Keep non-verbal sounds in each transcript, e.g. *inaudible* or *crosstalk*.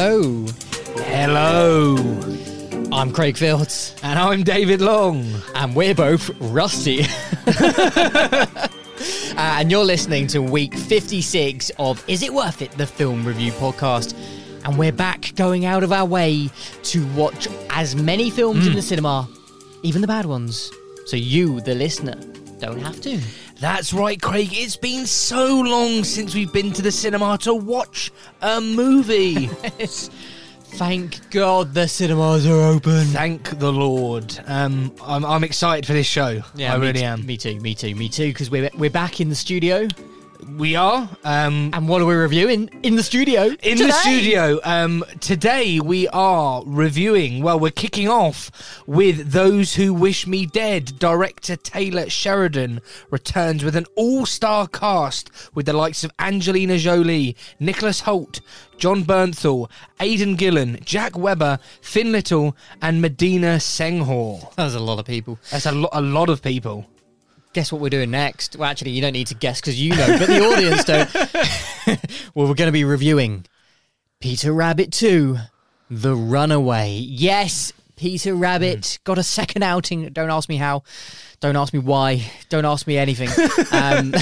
Hello, Hello, I'm Craig Fields, and I'm David Long. and we're both rusty. *laughs* uh, and you're listening to week 56 of Is It Worth It? The film review podcast. And we're back going out of our way to watch as many films in the cinema, even the bad ones, so you, the listener, don't have to. That's right, Craig. It's been so long since we've been to the cinema to watch a movie. *laughs* Thank God the cinemas are open. Thank the Lord. Um, I'm, I'm excited for this show. Yeah, I me really t- am. Me too, me too, me too, because we're, we're back in the studio. We are. Um, And what are we reviewing in the studio? in the studio um, today we are reviewing well we're kicking off with those who wish me dead director taylor sheridan returns with an all-star cast with the likes of angelina jolie nicholas hoult john bernthal aidan gillen jake weber finn little and medina senghore That was a lot of people. that's a, lo- a lot of people Guess what we're doing next? Well, actually, you don't need to guess because you know, but the audience don't. *laughs* well, we're going to be reviewing Peter Rabbit 2 The Runaway. Yes, Peter Rabbit got a second outing. Don't ask me how. Don't ask me why. Don't ask me anything. *laughs* Um,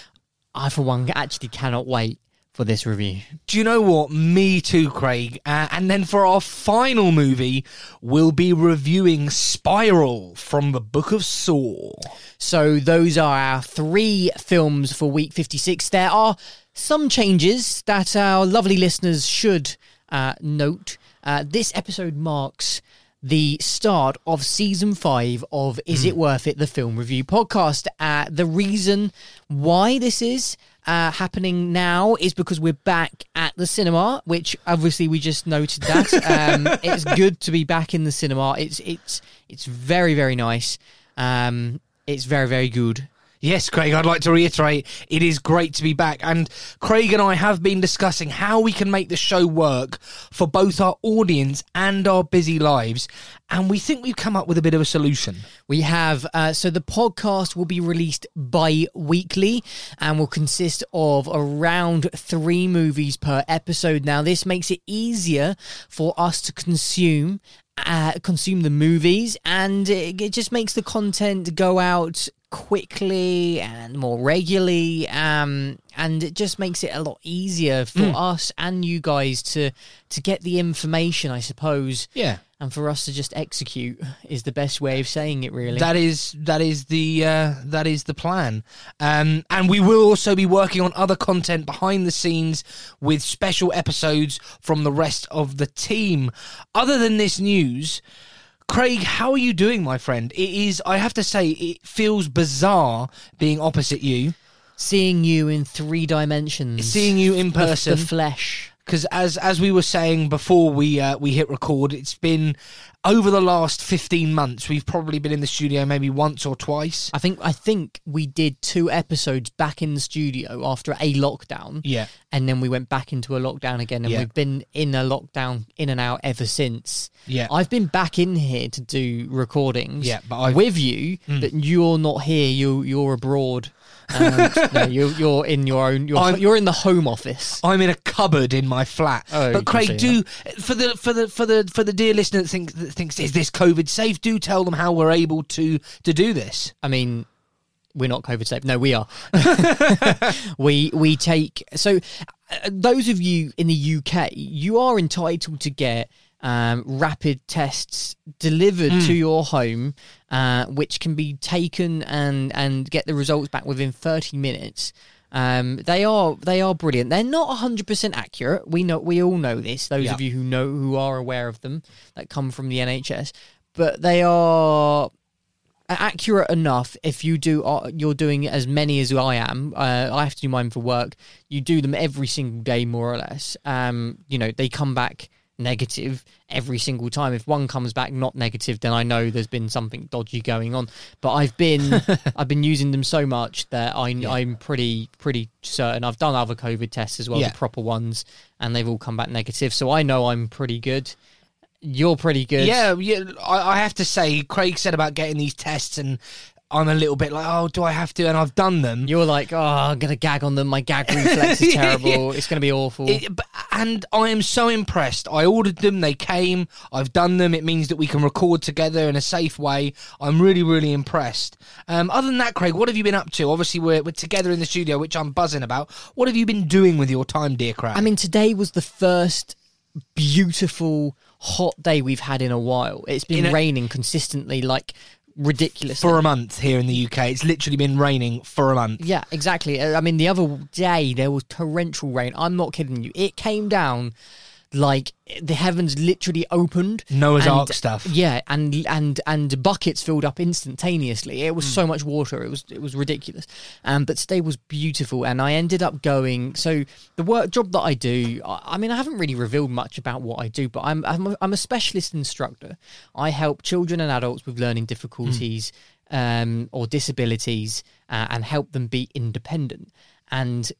*laughs* I, for one, actually cannot wait for this review. Do you know what? Me too, Craig. Uh, and then for our final movie, we'll be reviewing Spiral from the Book of Saw. So those are our three films for week 56. There are some changes that our lovely listeners should uh, note. Uh, this episode marks the start of season five of Is It Worth It? The Film Review Podcast. Uh, the reason why this is uh, happening now is because we're back at the cinema, which obviously we just noted that. *laughs* Um, it's good to be back in the cinema. It's it's it's very very nice. Um, it's very very good. Yes, Craig, I'd like to reiterate it is great to be back. And Craig and I have been discussing how we can make the show work for both our audience and our busy lives. And we think we've come up with a bit of a solution. We have uh, so the podcast will be released bi-weekly and will consist of around three movies per episode. Now, this makes it easier for us to consume uh, consume the movies, and it, it just makes the content go out quickly and more regularly um and it just makes it a lot easier for us and you guys to to get the information i suppose Yeah. and for us to just execute is the best way of saying it really That is that is the uh, that is the plan, um, and we will also be working on other content behind the scenes with special episodes from the rest of the team. Other than this news, Craig, how are you doing, my friend? It is, I have to say, it feels bizarre being opposite you, seeing you in three dimensions seeing you in the, the flesh. Because as as we were saying before we uh, we hit record, it's been over the last fifteen months. We've probably been in the studio maybe once or twice. i think i think we did two episodes back in the studio after a lockdown Yeah, and then we went back into a lockdown again and Yeah. we've been in a lockdown in and out ever since yeah. i've been back in here to do recordings Yeah, but I've- with you mm. but you're not here you you're abroad and no, you're, you're in your own you're, I'm- you're in the home office I'm in a cupboard in my flat. Oh, you but can Craig, see do for the for the for the for the dear listener that thinks that thinks is this COVID safe? Do tell them how we're able to to do this. I mean, we're not COVID safe. No, we are. *laughs* we we take so uh, those of you in the UK, you are entitled to get um, rapid tests delivered to your home, uh, which can be taken and and get the results back within thirty minutes. Um, they are they are brilliant. They're not hundred percent accurate. We know we all know this. Those Yeah. of you who know who are aware of them that come from the NHS, but they are accurate enough if you do uh, you're doing as many as I am uh, I have to do mine for work you do them every single day more or less um you know they come back negative every single time. If one comes back not negative then I know there's been something dodgy going on. But I've been *laughs* I've been using them so much that I I'm pretty pretty certain. I've done other covid tests as well Yeah. the proper ones and they've all come back negative. So I know I'm pretty good. You're pretty good. Yeah, yeah. I, I have to say, Craig said about getting these tests, and I'm a little bit like, oh, do I have to? And I've done them. You're like, oh, I'm gonna gag on them. My gag reflex is *laughs* terrible. It's gonna be awful. It- and I am so impressed. I ordered them, they came, I've done them. It means that we can record together in a safe way. I'm really, really impressed. Um, other than that, Craig, what have you been up to? Obviously, we're, we're together in the studio, which I'm buzzing about. What have you been doing with your time, dear Craig? I mean, today was the first beautiful hot day we've had in a while. It's been a- raining consistently, like ridiculous. for a month here in the UK, it's literally been raining for a month. yeah, exactly. Uh, I mean, the other day there was torrential rain. I'm not kidding you. It came down like the heavens literally opened. Noah's and- Ark stuff. Yeah, and and and buckets filled up instantaneously. It was Hmm. so much water. It was it was ridiculous. Um, but today was beautiful, and I ended up going. So the work job that I do, I, I mean, I haven't really revealed much about what I do, but I'm I'm a, I'm a specialist instructor. I help children and adults with learning difficulties. Um, or disabilities, uh, and help them be independent. And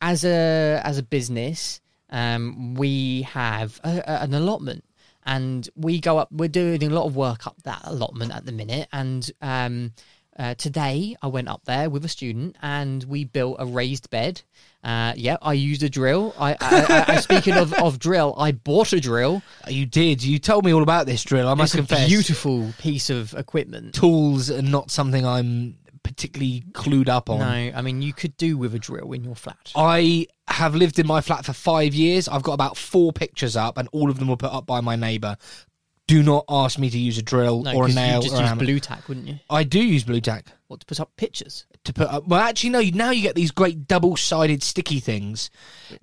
as a as a business, um, we have a, a- an allotment, and we go up. We're doing a lot of work up that allotment at the minute, and um, uh, today I went up there with a student, and we built a raised bed. Uh, yeah, I used a drill. I, I, I, I speaking of, of drill, I bought a drill. You did. You told me all about this drill. I must It's confess. beautiful piece of equipment. tools are not something I'm particularly clued up on. No, I mean you could do with a drill in your flat. I have lived in my flat for five years. I've got about four pictures up, and all of them were put up by my neighbour. Do not ask me to use a drill No, or a 'cause nail. you just or a use hammer. blue tack, wouldn't you? I do use blue tack What to put up pictures? to put up. Well, actually, no. Now you get these great double-sided sticky things.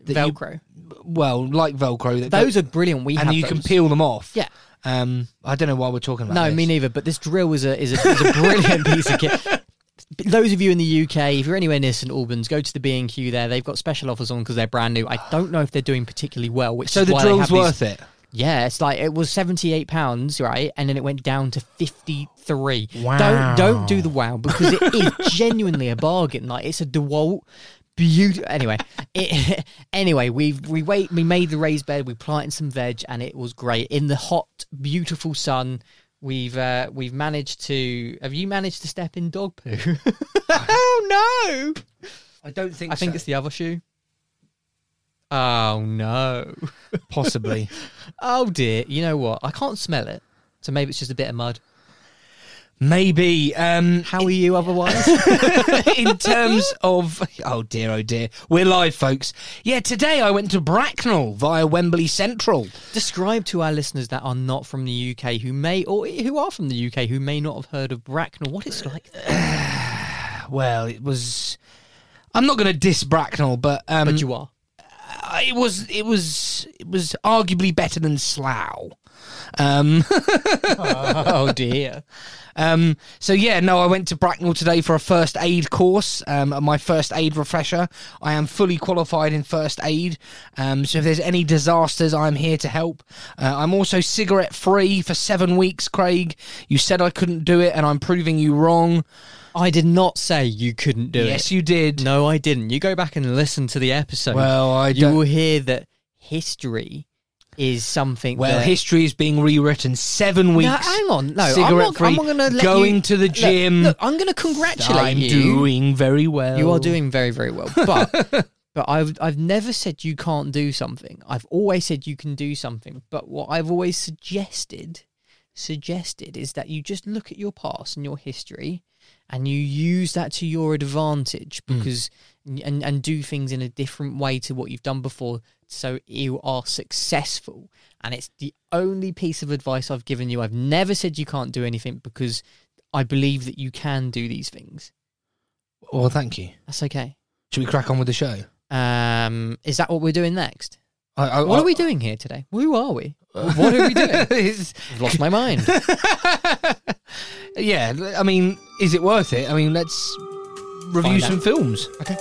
that you- Velcro. well, like Velcro. That go- Those are brilliant. We and have you those. can peel them off. Yeah. Um, I don't know why we're talking about. No, this. me neither. But this drill is a is a, is a brilliant *laughs* piece of kit. Those of you in the UK, if you're anywhere near St Albans, go to the B and Q there. They've got special offers on because they're brand new. I don't know if they're doing particularly well. Which So is the why they drill's have these- worth it. Yeah, it's like it was seventy eight pounds, right, and then it went down to fifty three. Wow. Don't don't do the wow because it is *laughs* genuinely a bargain. Like it's a Dewalt. Beautiful. Anyway, it, *laughs* anyway, we we wait. We made the raised bed. We planted some veg, and it was great in the hot, beautiful sun. We've uh, we've managed to. Have you managed to step in dog poo? *laughs* oh no! I don't think. I think so. it's the other shoe. Oh no! *laughs* possibly. Oh dear. You know what? I can't smell it, so maybe it's just a bit of mud. Maybe. Um, How are you otherwise? *laughs* in terms of oh dear oh dear we're live folks yeah today i went to bracknell via wembley central Describe to our listeners that are not from the UK, who may or who are from the UK, who may not have heard of Bracknell, what it's like. *sighs* well it was i'm not going to diss bracknell but um But you are. uh, it was it was it was arguably better than slough um *laughs* *laughs* oh dear. Um, so yeah, no, I went to Bracknell today for a first aid course, um, my first aid refresher. I am fully qualified in first aid. Um, so if there's any disasters, I'm here to help. Uh, I'm also cigarette free for seven weeks, Craig. You said I couldn't do it, and I'm proving you wrong. I did not say you couldn't do it. yes, you did. No, I didn't. You go back and listen to the episode. Well, I you don't. will hear that history is something Well, that history is being rewritten. Seven weeks. No, hang on. No, I'm not, free. I'm not to let going you, to the gym. Look, I'm going to congratulate you I'm you. doing very well. You are doing very, very well. *laughs* But but I've I've never said you can't do something. I've always said you can do something. But what I've always suggested suggested is that you just look at your past and your history and you use that to your advantage hmm. because and and do things in a different way to what you've done before so you are successful and it's the only piece of advice I've given you I've never said you can't do anything because I believe that you can do these things Well, thank you. that's okay Should we crack on with the show? um, is that what we're doing next? I, I, What I- are we doing here today? Who are we? *laughs* What are we doing? *laughs* I've lost my mind. *laughs* Yeah, I mean, is it worth it? I mean, let's review Find out. some films. Okay.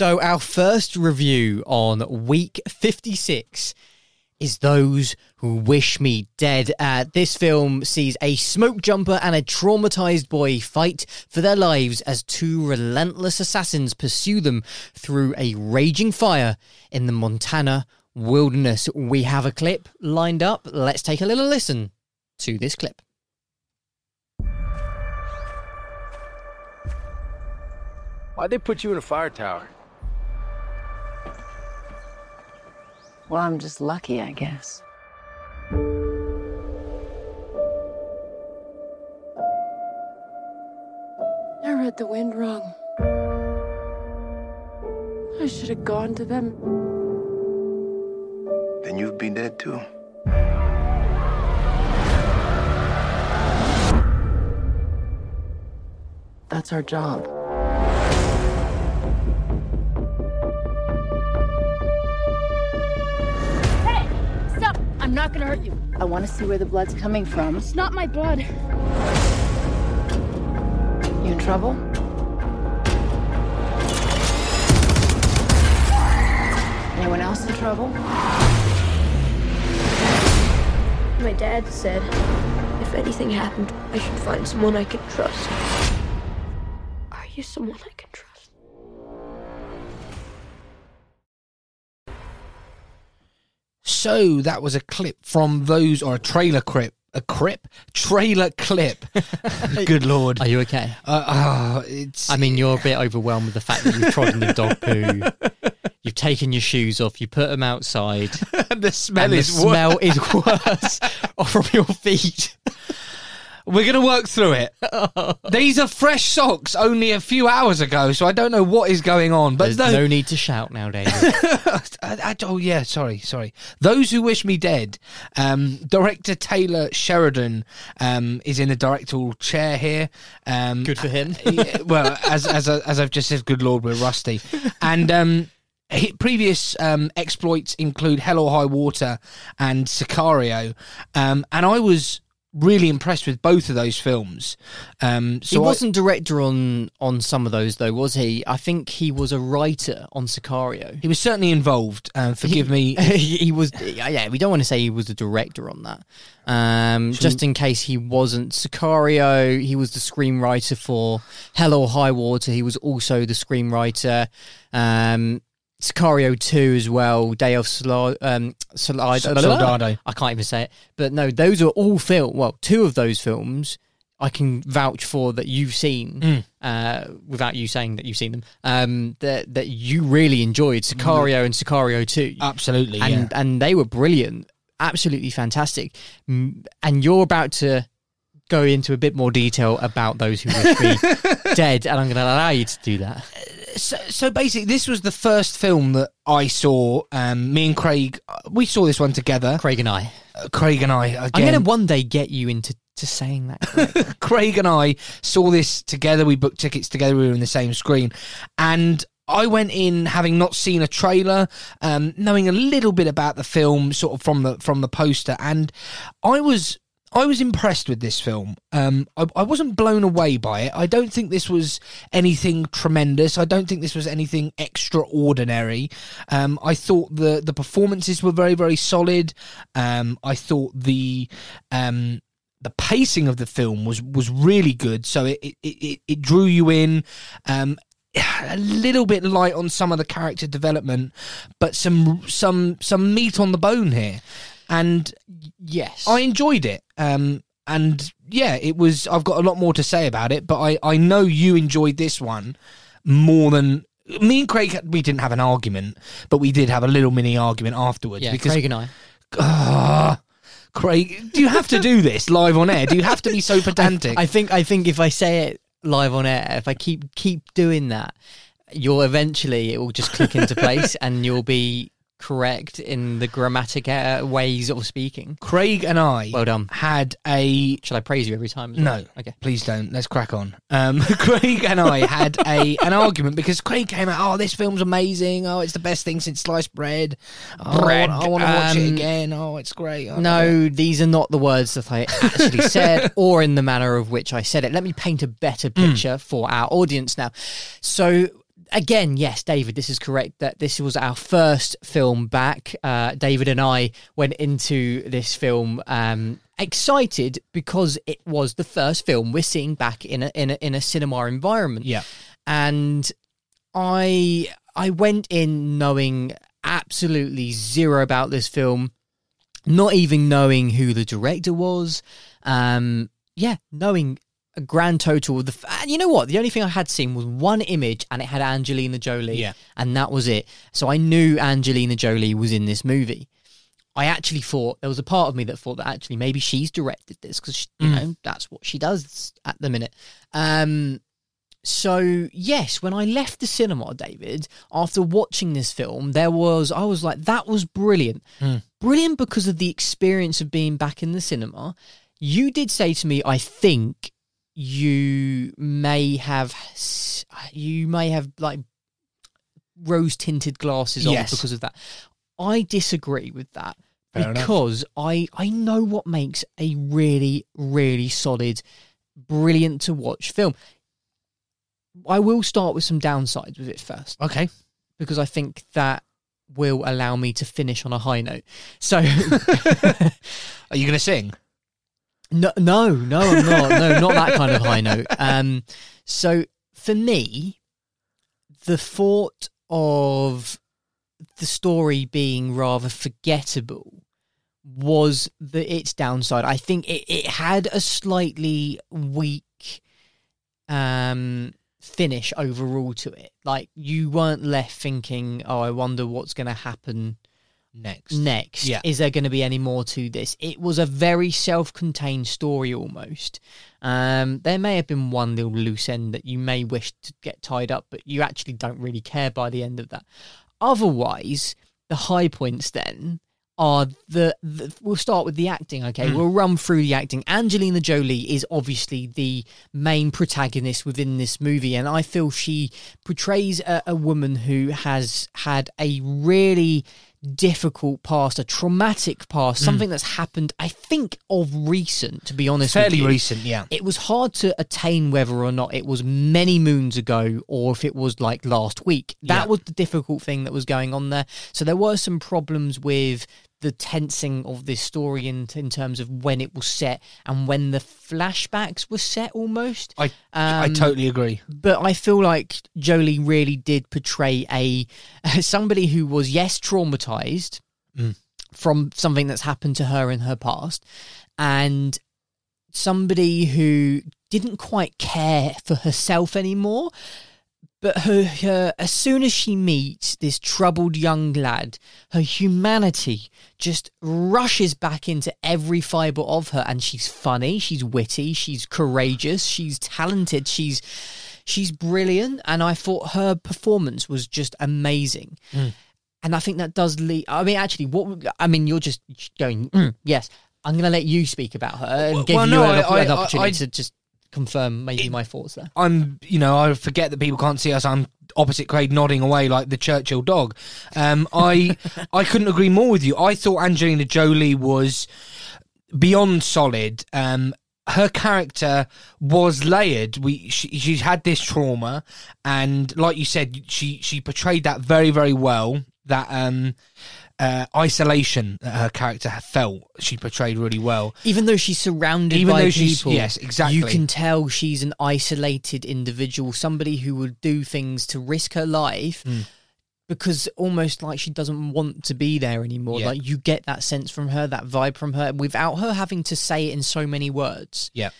So, our first review on week 56 is Those Who Wish Me Dead. Uh, this film sees a smoke jumper and a traumatized boy fight for their lives as two relentless assassins pursue them through a raging fire in the Montana wilderness. We have a clip lined up. Let's take a little listen to this clip. Why'd they put you in a fire tower? Well, I'm just lucky, I guess. I read the wind wrong. I should have gone to them. Then you'd be dead too. That's our job. Not gonna hurt you. I want to see where the blood's coming from. It's not my blood. You in trouble? Anyone else in trouble? My dad said if anything happened, I should find someone I can trust. Are you someone I can trust? So that was a clip from those, or a trailer clip. A clip? Trailer clip. *laughs* Good lord. Are you okay? Uh, ah, it's. I mean, you're a bit overwhelmed with the fact that you've trodden in dog poo. You've taken your shoes off. You put them outside. *laughs* the smell and the is smell is worse *laughs* from your feet. We're going to work through it. *laughs* These are fresh socks only a few hours ago, so I don't know what is going on. But There's no, no need to shout now, David. *laughs* I, I- oh yeah, sorry, sorry. Those who wish me dead. Um, director Taylor Sheridan um, is in the directorial chair here. Um, Good for him. *laughs* well, as as as I've just said, good lord, we're rusty. And um, previous um, exploits include Hell or High Water and Sicario. Um, and I was really impressed with both of those films. Um, so he wasn't director on on some of those though, was he? I think he was a writer on Sicario. he was certainly involved. Um, forgive me. *laughs* he, he was yeah we don't want to say he was the director on that um just in case he wasn't sicario he was the screenwriter for hell or high water he was also the screenwriter um sicario 2 as well day of Solo- um Solid- Soldado. i can't even say it but no those are all film well two of those films I can vouch for that you've seen, Mm. uh, without you saying that you've seen them. Um, that that you really enjoyed Sicario and Sicario Two Absolutely, and yeah. and they were brilliant, absolutely fantastic. Mm, And you're about to go into a bit more detail about those who wish be *laughs* dead, and I'm going to allow you to do that. So, so basically, this was the first film that I saw. Um, me and Craig, uh, we saw this one together. Craig and I. Uh, Craig and I again. I'm going to one day get you into to saying that. *laughs* Craig and I saw this together. We booked tickets together. We were in the same screen, and I went in having not seen a trailer, um, knowing a little bit about the film, sort of from the from the poster, and I was. I was impressed with this film. Um, I, I wasn't blown away by it. I don't think this was anything tremendous. I don't think this was anything extraordinary. Um, I thought the the performances were very very solid. Um, I thought the um, the pacing of the film was was really good. So it it, it, it drew you in. Um, a little bit light on some of the character development, but some some some meat on the bone here, and yes, I enjoyed it. Um, and yeah, it was. I've got a lot more to say about it, but I I know you enjoyed this one more than. Me and Craig, we didn't have an argument, but we did have a little mini argument afterwards yeah, because Craig and I. Ah, Craig, do you have to do this live on air? Do you have to be so *laughs* pedantic? I think I think if I say it live on air, if I keep keep doing that, you'll eventually it will just click into *laughs* place, and you'll be correct in the grammatic uh, ways of speaking. Craig and I Well done. had a Shall I praise you every time? as well? No. Okay. Please don't. Let's crack on. Um, *laughs* Craig and I had a an argument because Craig came out. Oh, this film's amazing. Oh, it's the best thing since sliced bread. Oh, Bread, I want to watch it um, again. Oh, it's great. Oh, No, these are not the words that I actually *laughs* said or in the manner of which I said it. Let me paint a better picture for our audience now. So, again, yes, David, this is correct that this was our first film back. Uh, David and I went into this film um, excited because it was the first film we're seeing back in a, in a, in a cinema environment Yeah. and I I went in knowing absolutely zero about this film, not even knowing who the director was. Um, yeah, knowing a grand total of the. f- And you know what? The only thing I had seen was one image, and it had Angelina Jolie. Yeah. and that was it. So I knew Angelina Jolie was in this movie. I actually thought there was a part of me that thought that actually maybe she's directed this because you Mm. know that's what she does at the minute. Um, so yes, when I left the cinema, David, after watching this film, there was I was like, that was brilliant, Mm. brilliant because of the experience of being back in the cinema. You did say to me, I think you may have you may have like rose tinted glasses on Yes. because of that. I disagree with that Fair enough. because I I know what makes a really really solid, brilliant to watch film. I will start with some downsides with it first Okay. because I think that will allow me to finish on a high note. So *laughs* *laughs* Are you going to sing? No no no I'm not no not that kind of high note. Um so for me the thought of the story being rather forgettable was the its downside. I think it, it had a slightly weak um finish overall to it. Like you weren't left thinking, "Oh, I wonder what's going to happen Next. next. Yeah. Is there going to be any more to this? It was a very self-contained story almost. Um, there may have been one little loose end that you may wish to get tied up, but you actually don't really care by the end of that. Otherwise, the high points then are the, the we'll start with the acting okay we'll run through the acting angelina jolie is obviously the main protagonist within this movie and i feel she portrays a, a woman who has had a really difficult past a traumatic past mm. something that's happened i think of recent to be honest with Fairly you recent, yeah. it was hard to attain whether or not it was many moons ago or if it was like last week. That Yeah. was the difficult thing that was going on there. So there were some problems with the tensing of this story in, in terms of when it was set and when the flashbacks were set almost. I I Um, totally agree. But I feel like Jolie really did portray a *laughs* somebody who was yes traumatized Mm. from something that's happened to her in her past, and somebody who didn't quite care for herself anymore. But her, her, as soon as she meets this troubled young lad, her humanity just rushes back into every fibre of her, and she's funny, she's witty, she's courageous, she's talented, she's she's brilliant, and I thought her performance was just amazing. And I think that does lead. I mean, actually, what I mean, you're just going. "Mm, yes, I'm going to let you speak about her and Well, give well, you no, an, I- I- an I- opportunity I- to just confirm maybe my thoughts there. I'm, you know, I forget that people can't see us. I'm opposite Craig, nodding away like the Churchill dog. Um, I, *laughs* I couldn't agree more with you. I thought Angelina Jolie was beyond solid. Um, her character was layered. We she, she's had this trauma, and like you said, she she portrayed that very very well. That um, uh, isolation that her character felt, she portrayed really well. Even though she's surrounded Even by though she's- people, yes, exactly. you can tell she's an isolated individual, somebody who would do things to risk her life. Mm. Because almost like she doesn't want to be there anymore. Yeah. Like you get that sense from her, that vibe from her, without her having to say it in so many words. Yeah.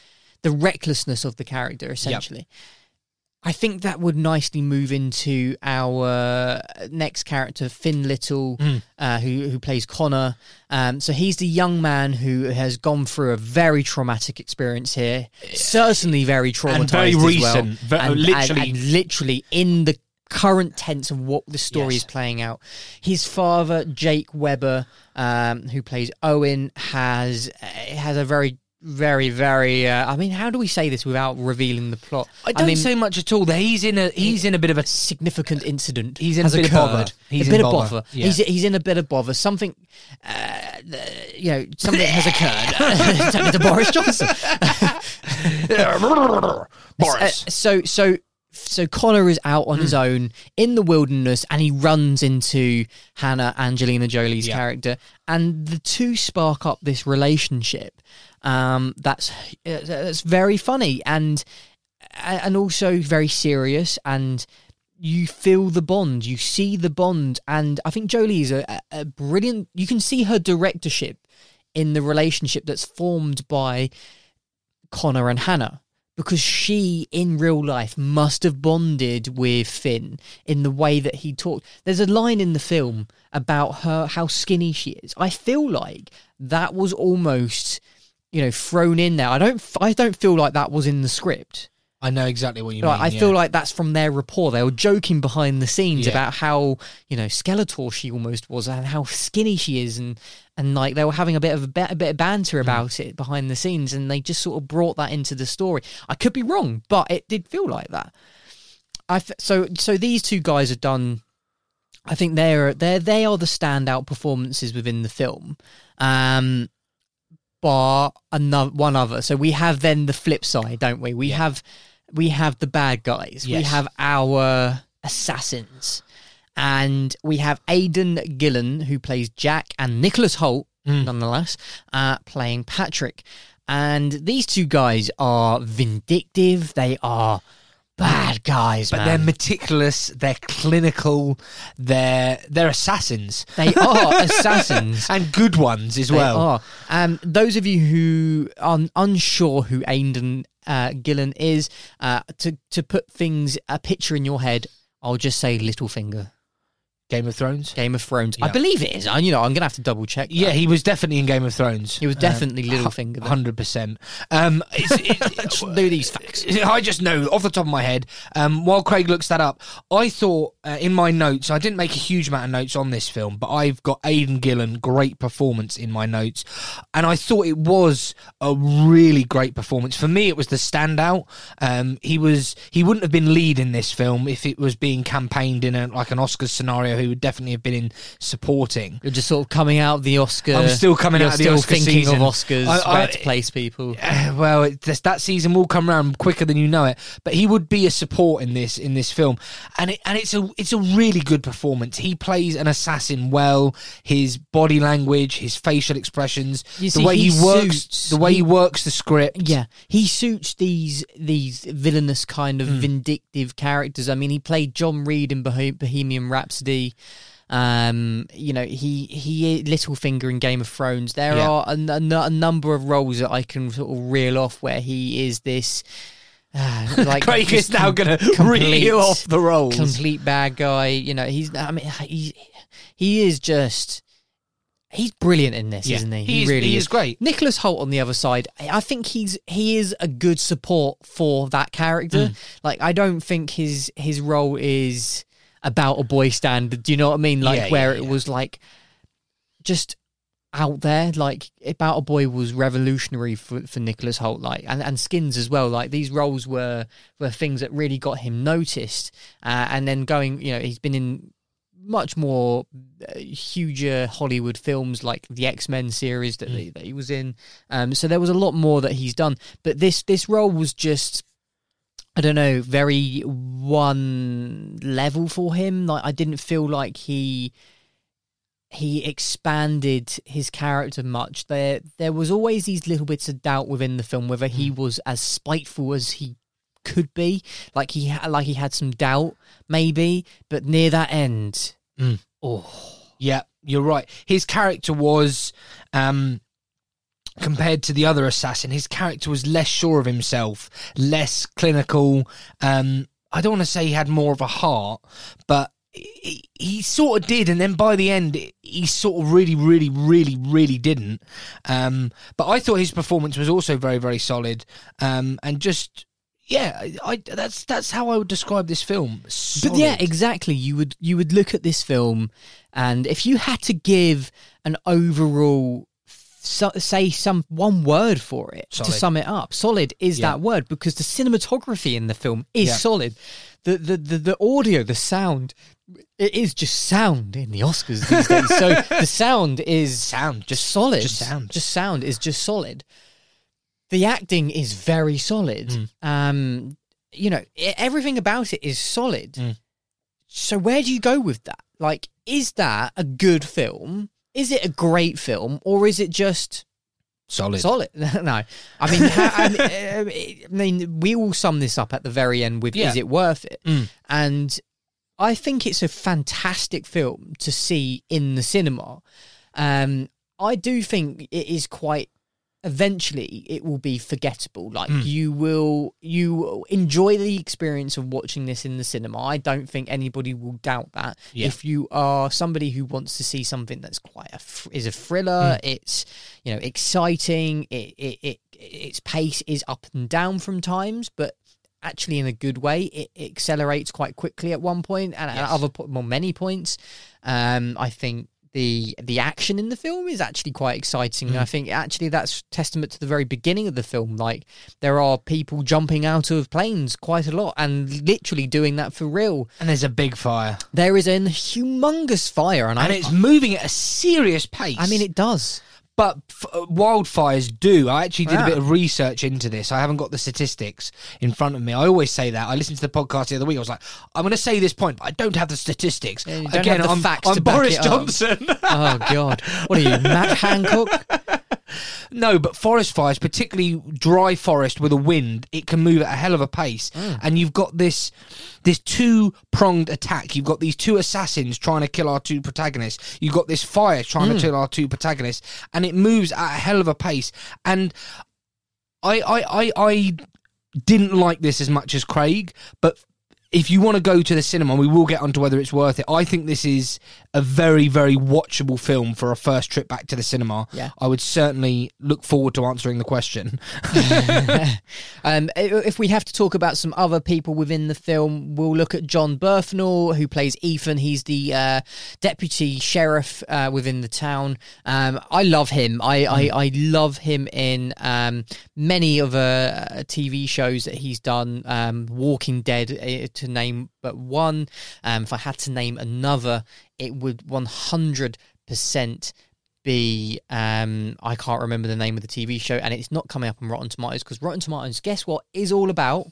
the recklessness of the character essentially i think that would nicely move into our next character finn little Mm. uh, who, who plays connor um, so he's the young man who has gone through a very traumatic experience here certainly very traumatized And very as well. recent, and, literally- and- and literally in the current tense of what the story Yes. is playing out. His father, Jake Weber, um, who plays Owen, has uh, has a very, very, very. Uh, I mean, how do we say this without revealing the plot? I don't mean, say much at all. That he's in a he's in a bit of a significant incident. He's in a has bit of occurred. bother. He's in a bit of bother. bother. Yeah. He's he's in a bit of bother. Something, uh, you know, something has occurred. *laughs* Turn into Boris Johnson. *laughs* *laughs* Boris. Uh, so so so Connor is out on Hmm. his own in the wilderness, and he runs into Hannah Angelina Jolie's Yeah. character, and the two spark up this relationship. Um, that's that's very funny and and also very serious and. You feel the bond, you see the bond, and I think Jolie is a- a brilliant. You can see her directorship in the relationship that's formed by Connor and Hannah because she in real life must have bonded with Finn in the way that he talked. There's a line in the film about her how skinny she is. I feel like that was almost you know thrown in there. I don't I don't feel like that was in the script. I know exactly what you Like, mean. I yeah. feel like that's from their rapport. They were joking behind the scenes Yeah. about how you know Skeletor she almost was and how skinny she is, and and like they were having a bit of a bit, a bit of banter Hmm. about it behind the scenes, and they just sort of brought that into the story. I could be wrong, but it did feel like that. I f- so so these two guys have done. I think they're they they are the standout performances within the film. Um, bar another one other. So we have then the flip side, don't we? We Yeah. have we have the bad guys. We have our assassins. And we have Aidan Gillen, who plays Jack, and Nicholas Hoult, Mm. nonetheless, uh, playing Patrick. And these two guys are vindictive. They are bad guys, but man. they're meticulous. They're clinical. They're they're assassins They are *laughs* assassins. and good ones as They well. are. Um, those of you who are unsure who Aidan uh, Gillen is, uh, to to put things a picture in your head, I'll just say Littlefinger, Game of Thrones. Game of Thrones. I believe it is. I, you know, I'm gonna have to double check. that. Yeah, he was definitely in Game of Thrones. he was definitely Littlefinger. then. Hundred percent. Um, it's, *laughs* it, Just know these facts. *laughs* I just know off the top of my head. Um, while Craig looks that up, I thought uh, in my notes I didn't make a huge amount of notes on this film, but I've got Aidan Gillen great performance in my notes, and I thought it was a really great performance. For me, it was the standout. Um, he was he wouldn't have been lead in this film if it was being campaigned in a like an Oscars scenario. He would definitely have been in supporting. You're just sort of coming out of the Oscar. I'm still coming out of the still Oscar thinking season. of Oscars, I- I- where to place people. Uh, well, it, this, that season will come around quicker than you know it. But he would be a support in this in this film, and it, and it's a it's a really good performance. He plays an assassin well. His body language, his facial expressions, You the see, way he, he works, suits- the way he, he- works the script. Yeah, he suits these these villainous kind of Hmm. vindictive characters. I mean, he played John Reid in Bohemian Rhapsody. Um, you know, he he Littlefinger in Game of Thrones. There Yeah. are a number of roles that I can sort of reel off where he is this. Uh, *laughs* like Craig is now com- going to reel off the roles. complete bad guy. You know, he's. I mean, he he is just. He's brilliant in this, Yeah, isn't he? he is- really he is great. Nicholas Hoult on the other side, I think he's he is a good support for that character. Mm. Like I don't think his his role is about a boy standard. Do you know what I mean? Like Yeah, yeah, where it yeah. was like just out there. Like about a boy was revolutionary for for Nicholas Hoult. Like and and Skins as well. Like these roles were were things that really got him noticed. Uh, and then going, you know, he's been in much more uh, huger Hollywood films like the X Men series that, he, that he was in. Um, so there was a lot more that he's done, but this this role was just. I don't know, very one level for him. Like I didn't feel like he he expanded his character much. There there was always these little bits of doubt within the film whether he was as spiteful as he could be. Like he like he had some doubt maybe, but near that end, Mm. oh, Yeah, you're right. His character was, um, compared to the other assassin, his character was less sure of himself, less clinical. Um, I don't want to say he had more of a heart, but he, he sort of did. And then by the end, he sort of really, really, really, really didn't. Um, but I thought his performance was also very, very solid. Um, and just yeah, I, I that's that's how I would describe this film. But yeah, exactly. You would you would look at this film, and if you had to give an overall, so, say some one word for it to sum it up, solid is Yeah. that word because the cinematography in the film is Yeah. solid. The, the the the audio, the sound, it is just sound in the Oscars these days. so *laughs* the sound is sound just solid. just sound. Just sound is just solid. The acting is very solid. Mm. Um, you know, everything about it is solid. Mm. So where do you go with that? Like, is that a good film? Is it a great film, or is it just solid. solid? *laughs* no, I mean, I mean, *laughs* I mean, we all sum this up at the very end with Yeah. "Is it worth it?" Mm. And I think it's a fantastic film to see in the cinema. Um, I do think it is quite. Eventually, it will be forgettable. Like Mm. you will, you will enjoy the experience of watching this in the cinema. I don't think anybody will doubt that. Yeah. If you are somebody who wants to see something that's quite a is a thriller, Mm. it's you know exciting. It, it it its pace is up and down from times, but actually in a good way. It, it accelerates quite quickly at one point, and at other po- more many points. Um, I think the the action in the film is actually quite exciting. Mm. I think actually that's testament to the very beginning of the film. Like there are people jumping out of planes quite a lot and literally doing that for real. and there's a big fire, There is a humongous fire, and, and I, it's moving at a serious pace. I mean, it does. But f- uh, wildfires do. I actually did Yeah. a bit of research into this. I haven't got the statistics in front of me. I always say that. I listened to the podcast the other week. I was like, I'm going to say this point, but I don't have the statistics. Yeah, Again, have the I'm, facts I'm Boris. Johnson. Oh God, what are you, Matt Hancock? *laughs* no, but forest fires, particularly dry forest with a wind, it can move at a hell of a pace. Mm. And you've got this this two pronged attack. You've got these two assassins trying to kill our two protagonists. You've got this fire trying Mm. to kill our two protagonists, and it moves at a hell of a pace. And I I I, I didn't like this as much as Craig, but if you want to go to the cinema, we will get onto whether it's worth it. I think this is a very, very watchable film for a first trip back to the cinema. Yeah. I would certainly look forward to answering the question. *laughs* *laughs* um, if we have to talk about some other people within the film, we'll look at John Bernthal, who plays Ethan. He's the uh, deputy sheriff uh, within the town. Um, I love him. I, I, I love him in um, many of uh, TV shows that he's done. Um, Walking Dead, uh, to name but one. Um, if I had to name another, it would one hundred percent be um I can't remember the name of the TV show and it's not coming up on Rotten Tomatoes because Rotten Tomatoes guess what is all about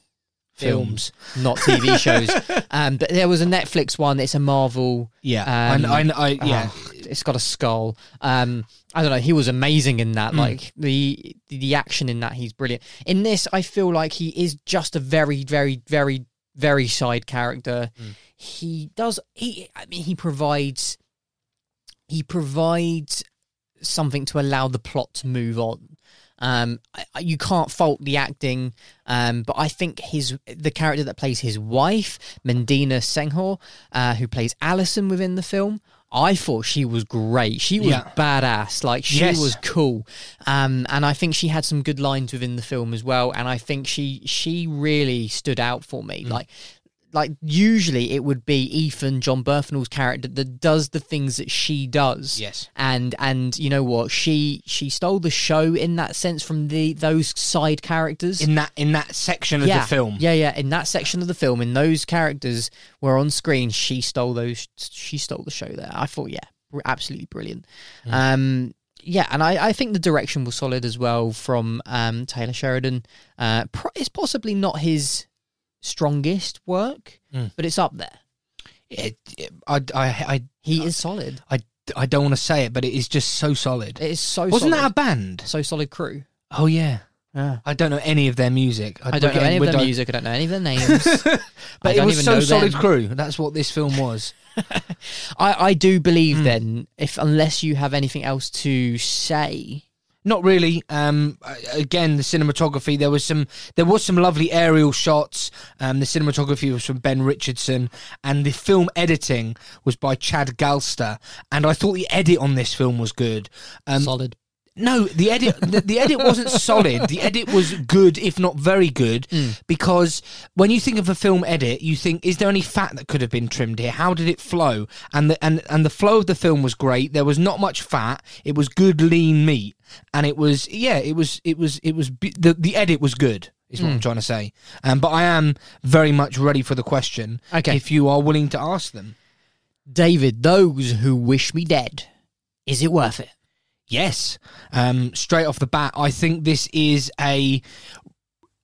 films, not TV *laughs* shows um but there was a Netflix one it's a Marvel Yeah, Um, I, I, I, yeah. oh, it's got a skull um I don't know he was amazing in that Mm. like the the action in that he's brilliant in this I feel like he is just a very very very very side character Mm. he does he I mean he provides he provides something to allow the plot to move on. Um, I, I- you can't fault the acting, um, but I think his the character that plays his wife, Mendina Senghore, uh, who plays Alison within the film. I thought she was great. She was Yeah. badass. Like she Yes. was cool. Um, and I think she had some good lines within the film as well. And I think she she really stood out for me. Mm. Like like usually it would be Ethan John Bernthal's character that does the things that she does. Yes. And and you know what? She she stole the show in that sense from the those side characters. In that in that section of yeah, the film. Yeah, yeah. In that section of the film, in those characters were on screen, she stole those she stole the show there. I thought, yeah, absolutely brilliant. Hmm. Um yeah, and I, I think the direction was solid as well from um, Taylor Sheridan. Uh, pro- it's possibly not his strongest work, Mm. but it's up there. It, it- I, I, I, He is solid. I, I don't want to say it, but it is just so solid. It is so Wasn't solid. that a band? so solid crew? Oh yeah. Yeah. I don't know any of their music. I don't know any of their music. I don't know any of their *laughs* names. But it was so solid them. crew. That's what this film was. *laughs* I, I do believe Mm. then, if unless you have anything else to say, Not really. Um, again, the cinematography. There was some. There was some lovely aerial shots. Um, the cinematography was from Ben Richardson, and the film editing was by Chad Galster. And I thought the edit on this film was good. Um, solid. No, the edit the, the edit wasn't solid. The edit was good, if not very good, because when you think of a film edit, you think, is there any fat that could have been trimmed here? How did it flow? And the and and the flow of the film was great. There was not much fat. It was good lean meat, and it was yeah, it was it was it was the the edit was good. Is what I'm trying to say. Um, but I am very much ready for the question. Okay. if you are willing to ask them. David, those who wish me dead, is it worth it? Yes. Um, straight off the bat, I think this is a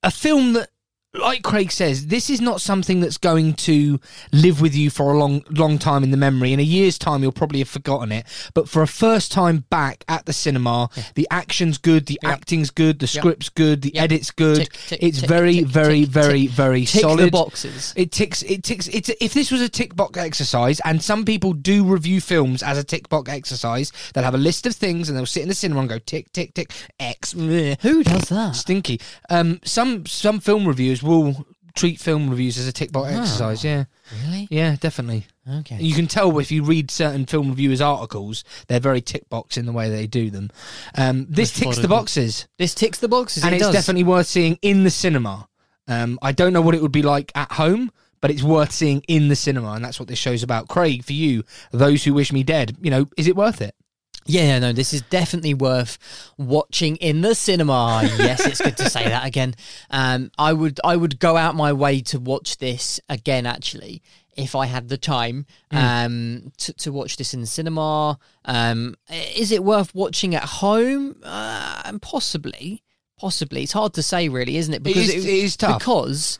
a film that like Craig says, this is not something that's going to live with you for a long long time in the memory. In a year's time you'll probably have forgotten it. But for a first time back at the cinema, the action's good, the acting's good, the script's good, the edit's good. Tick, tick, it's tick, very, very, very, very Tick the solid. boxes. It ticks. It ticks. It's if this was a tick box exercise, and some people do review films as a tick box exercise. They'll have a list of things, and they'll sit in the cinema and go tick, tick, tick, X. Who does that? Stinky. Um, some some film reviewers will treat film reviews as a tick box exercise. Yeah, Really? yeah, definitely. Okay. You can tell if you read certain film reviewers' articles, they're very tick box in the way they do them. Um, this ticks the boxes This ticks the boxes. and it it's does. definitely worth seeing in the cinema. Um, I don't know what it would be like at home, but it's worth seeing in the cinema, and that's what this show's about. Craig, for you, those who wish me dead, you know, is it worth it? Yeah, yeah, no, this is definitely worth watching in the cinema. yes, it's good to say that again. Um, I would, I would go out my way to watch this again. Actually, if I had the time, um, to, to watch this in the cinema. Um, is it worth watching at home? Uh, possibly, possibly. It's hard to say, really, isn't it? Because it? is- it is tough. because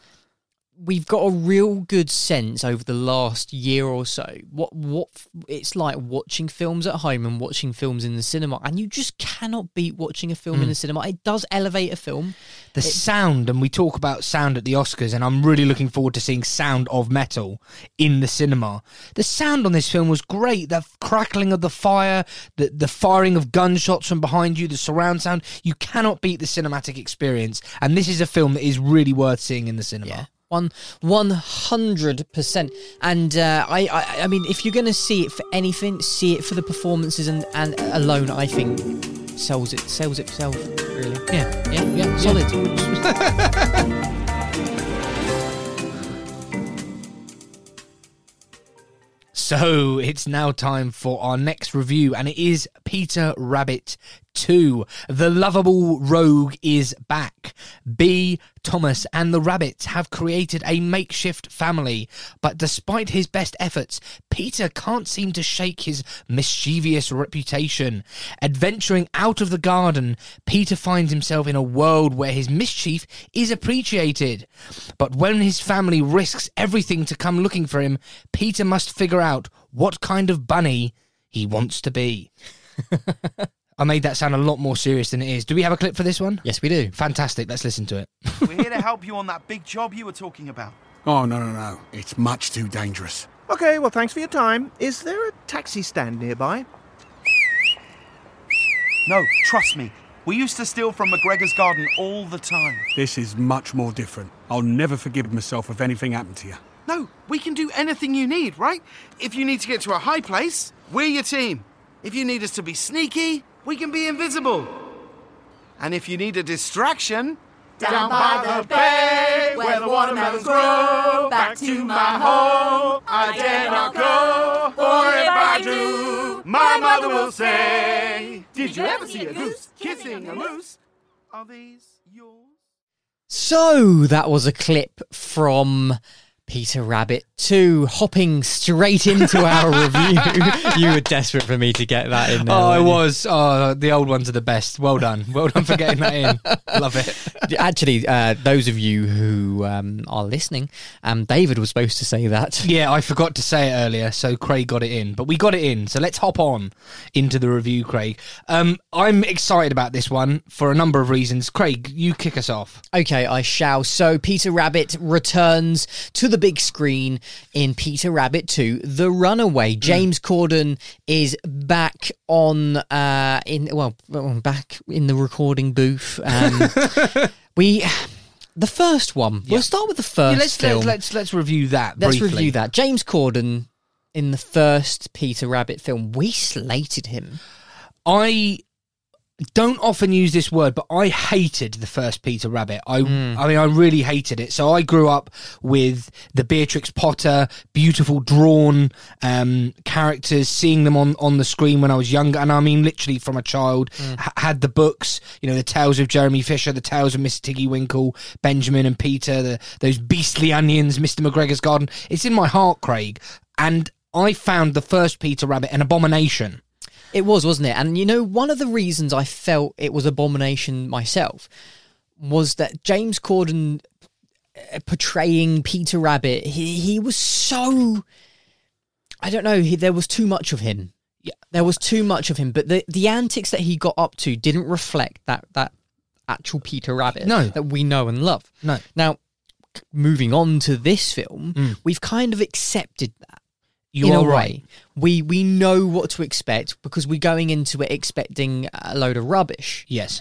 we've got a real good sense over the last year or so what what it's like watching films at home and watching films in the cinema and you just cannot beat watching a film in hmm. the cinema it does elevate a film The sound, and we talk about sound at the Oscars, and I'm really looking forward to seeing Sound of Metal in the cinema. The sound on this film was great. The crackling of the fire, the, the firing of gunshots from behind you, the surround sound. You cannot beat the cinematic experience. And this is a film that is really worth seeing in the cinema. yeah one one hundred percent, and uh, I, I I mean, if you're going to see it for anything, see it for the performances and and alone. I think sells it sells itself really. Yeah. Yeah, yeah, solid. *laughs* So it's now time for our next review, and it is Peter Rabbit 2. The lovable rogue is back. Bea. Thomas and the rabbits have created a makeshift family, but despite his best efforts, Peter can't seem to shake his mischievous reputation. Adventuring out of the garden, Peter finds himself in a world where his mischief is appreciated. But when his family risks everything to come looking for him, Peter must figure out what kind of bunny he wants to be. *laughs* I made that sound a lot more serious than it is. Do we have a clip for this one? Yes, we do. Fantastic. Let's listen to it. We're here to help you on that big job you were talking about. Oh, no, no, no. It's much too dangerous. Okay, well, thanks for your time. Is there a taxi stand nearby? No, trust me. We used to steal from McGregor's garden all the time. This is much more different. I'll never forgive myself if anything happened to you. No, we can do anything you need, right? If you need to get to a high place, we're your team. If you need us to be sneaky, we can be invisible. And if you need a distraction, down by the bay where the watermelons grow, back to my home, I dare not go. For if I do, my mother will say, Did you ever see a goose kissing a moose? Are these yours? So that was a clip from Peter Rabbit 2, hopping straight into our *laughs* review. *laughs* you were desperate for me to get that in there. Oh, I you? was. Oh, the old ones are the best. Well done. Well done for getting that in. *laughs* Love it. Actually, uh, those of you who um, are listening, um, David was supposed to say that. Yeah, I forgot to say it earlier, so Craig got it in, but we got it in. So let's hop on into the review, Craig. Um, I'm excited about this one for a number of reasons. Craig, you kick us off. Okay, I shall. So, Peter Rabbit returns to the big screen in Peter Rabbit 2 The Runaway. James Corden is back on, uh, in, well, back in the recording booth. Um, *laughs* we, the first one, we'll start with the first Yeah, let's, film. let's let's let's review that. Let's briefly. review that. James Corden in the first Peter Rabbit film, we slated him. I don't often use this word, but I hated the first Peter Rabbit. I, Hmm. I mean, I really hated it. So I grew up with the Beatrix Potter, beautiful drawn um, characters, seeing them on, on the screen when I was younger, and I mean literally from a child. Hmm. H- had the books, you know, the Tales of Jeremy Fisher, the Tales of Miss Tiggy Winkle, Benjamin and Peter, the, those beastly onions, Mister McGregor's Garden. It's in my heart, Craig, and I found the first Peter Rabbit an abomination. It was, wasn't it? And you know, one of the reasons I felt it was abomination myself was that James Corden uh, portraying Peter Rabbit, he he was so I don't know, he, there was too much of him. Yeah, there was too much of him, but the the antics that he got up to didn't reflect that that actual Peter Rabbit No. that we know and love. No. Now, moving on to this film, Mm. we've kind of accepted that You in are right. We we know what to expect because we're going into it expecting a load of rubbish. Yes.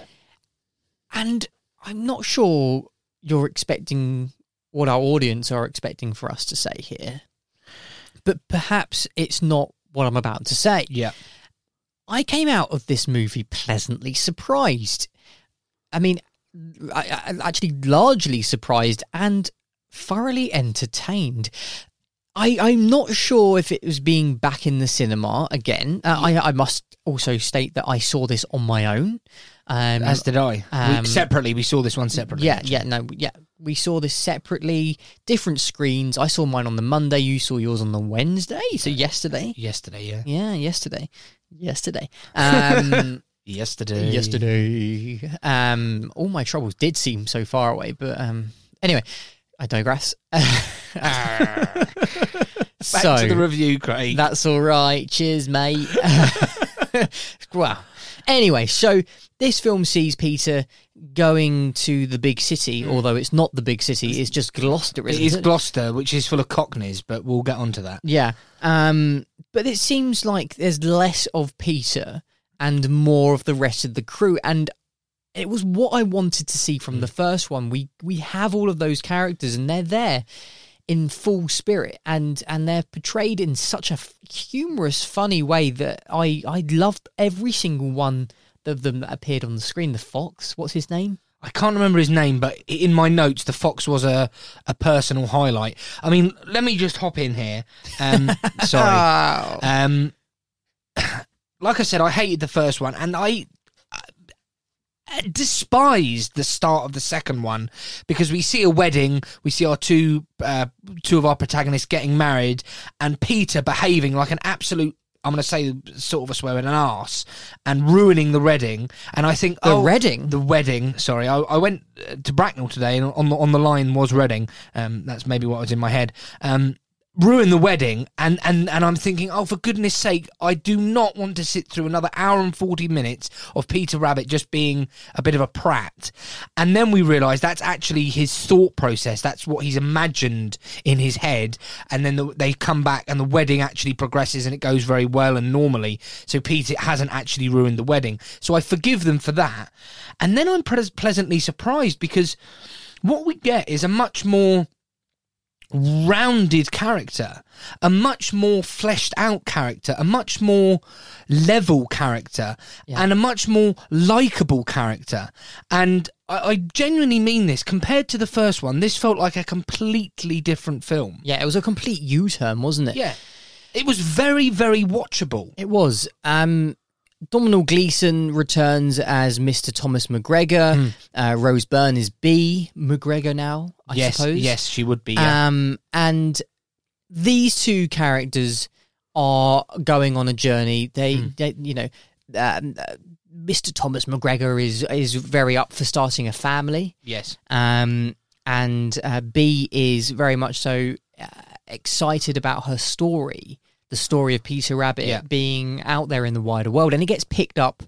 And I'm not sure you're expecting what our audience are expecting for us to say here. But perhaps it's not what I'm about to say. Yeah. I came out of this movie pleasantly surprised. I mean, I, I, actually largely surprised and thoroughly entertained. I, I'm not sure if it was being back in the cinema again. Uh, I, I must also state that I saw this on my own. Um, As did I. um, we, separately, we saw this one separately. yeah, yeah, no, yeah. We saw this separately, different screens. I saw mine on the Monday. You saw yours on the Wednesday. So yesterday. Yesterday, yeah. Yeah, yesterday. Yesterday. Um, *laughs* Yesterday. yesterday. Um, all my troubles did seem so far away, but um, anyway, I digress. *laughs* Back so to the review, Craig. that's all right. Cheers, mate. *laughs* well, anyway, so this film sees Peter going to the big city, although it's not the big city. It's just Gloucester, Hmm. it is it? Gloucester, which is full of cockneys, but we'll get onto that. Yeah. Um, but it seems like there's less of Peter and more of the rest of the crew. And it was what I wanted to see from the first one. We we have all of those characters and they're there in full spirit and and they're portrayed in such a f- humorous, funny way that I I loved every single one of them that appeared on the screen. The fox, what's his name? I can't remember his name, but in my notes, the fox was a, a personal highlight. I mean, let me just hop in here. Um, *laughs* sorry. Um, *clears throat* like I said, I hated the first one, and I despised the start of the second one because we see a wedding, we see our two uh, two of our protagonists getting married, and Peter behaving like an absolute. I'm going to say sort of a swear, in an ass and ruining the wedding. And I think The oh, Reading? the wedding. Sorry, I, I went uh, to Bracknell today, and on the on the line was Reading. Um, that's maybe what was in my head. Um, ruin the wedding, and and and I'm thinking, oh, for goodness sake, I do not want to sit through another hour and forty minutes of Peter Rabbit just being a bit of a prat. And then we realise that's actually his thought process. That's what he's imagined in his head. And then the, they come back, and the wedding actually progresses, and it goes very well and normally. So Peter hasn't actually ruined the wedding. So I forgive them for that. And then I'm pre- pleasantly surprised because what we get is a much more rounded character, a much more fleshed out character, a much more level character, and a much more likable character. And I, I genuinely mean this. Compared to the first one, this felt like a completely different film. Yeah, it was a complete U-turn, wasn't it? Yeah. It was very, very watchable. It was. Um, Domhnall Gleeson returns as Mr. Thomas McGregor. Uh, Rose Byrne is Bea McGregor now, I yes, suppose. yes, she would be. Yeah. Um, and these two characters are going on a journey. They, Hmm. they you know, um, uh, Mr. Thomas McGregor is is very up for starting a family. yes. Um, and uh, Bea is very much so uh, excited about her story, the story of Peter Rabbit Yeah. being out there in the wider world, and it gets picked up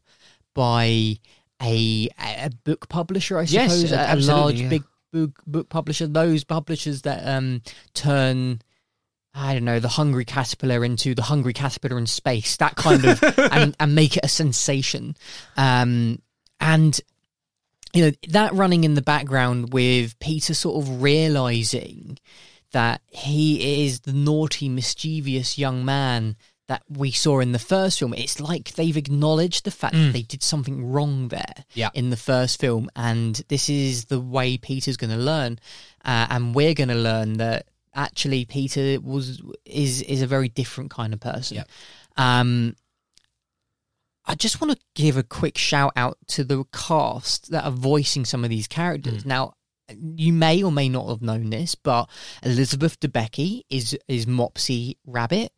by a a book publisher, I Yes, suppose, a, a large yeah. big book book publisher. Those publishers that um turn. I don't know the hungry caterpillar into the hungry caterpillar in space, that kind of, *laughs* and, and make it a sensation. Um, and you know that running in the background with Peter sort of realizing that he is the naughty, mischievous young man that we saw in the first film. It's like they've acknowledged the fact that they did something wrong there Mm. Yeah. in the first film, and this is the way Peter's going to learn, uh, and we're going to learn that actually Peter was is is a very different kind of person. Yeah. Um, I just want to give a quick shout out to the cast that are voicing some of these characters. Mm. Now, you may or may not have known this, but Elizabeth Debicki is is Mopsy Rabbit.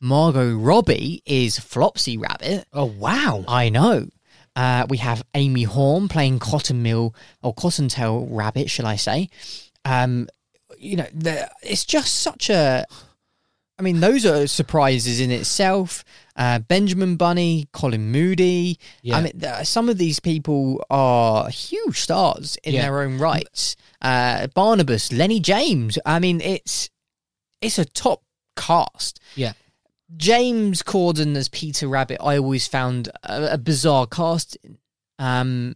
Margot Robbie is Flopsy Rabbit. Oh wow! I know. Uh, we have Aimee Horne playing Cotton Mill or Cottontail Rabbit, shall I say? Um, you know, the, it's just such a. I mean, those are surprises in itself. Uh, Benjamin Bunny, Colin Moody. Yeah. I mean, th- some of these people are huge stars in Yeah. their own rights. Uh, Barnabas, Lenny James. I mean, it's it's a top cast. Yeah. James Corden as Peter Rabbit, I always found a, a bizarre casting. Um,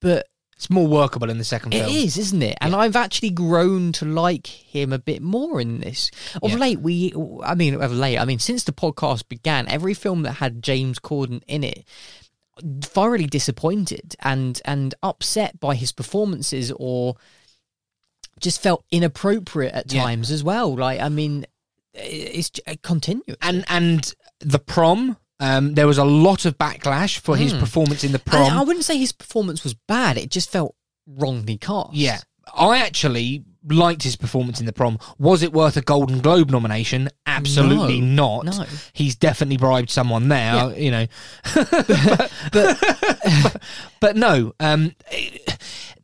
but It's more workable in the second it film. is, isn't it? And I've actually grown to like him a bit more in this. Of Yeah. late, we, I mean, of late, I mean, since the podcast began, every film that had James Corden in it, thoroughly disappointed and and upset by his performances or just felt inappropriate at Yeah. times as well. Like, I mean, it's continuous. And and the prom. Um, there was a lot of backlash for his Hmm. performance in the prom. I wouldn't say his performance was bad. It just felt wrongly cast. Yeah. I actually liked his performance in the prom. Was it worth a Golden Globe nomination? Absolutely No. not. No. He's definitely bribed someone there, Yeah. you know. but *laughs* but, but no, um,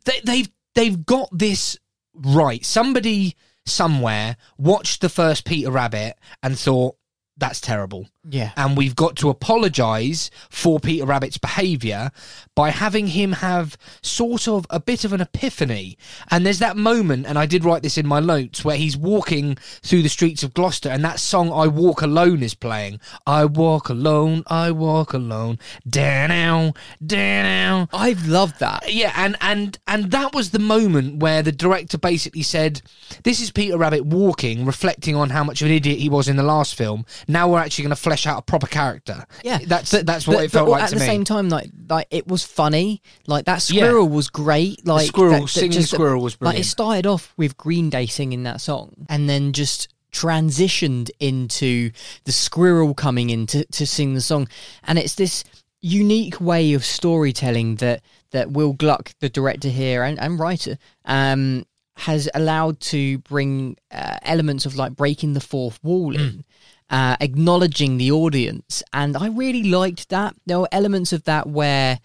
they, they've they've got this right. Somebody somewhere watched the first Peter Rabbit and thought that's terrible. Yeah. And we've got to apologise for Peter Rabbit's behaviour by having him have sort of a bit of an epiphany. And there's that moment, and I did write this in my notes, where he's walking through the streets of Gloucester and that song I Walk Alone is playing. I walk alone, I walk alone. Down, down. I've loved that. Yeah, and and and that was the moment where the director basically said, "This is Peter Rabbit walking, reflecting on how much of an idiot he was in the last film. Now we're actually going to flesh out a proper character." Yeah, that's that's what but- it felt but like at the me. same time, like like it was funny. Like that Yeah. squirrel was great. Like squirrel, that- that singing just- squirrel was Like it started off with Green Day singing that song, and then just transitioned into the squirrel coming in to, to sing the song, and it's this unique way of storytelling that that Will Gluck, the director here and, and writer, um, has allowed to bring uh, elements of like breaking the fourth wall in. Uh, acknowledging the audience, and I really liked that. There were elements of that where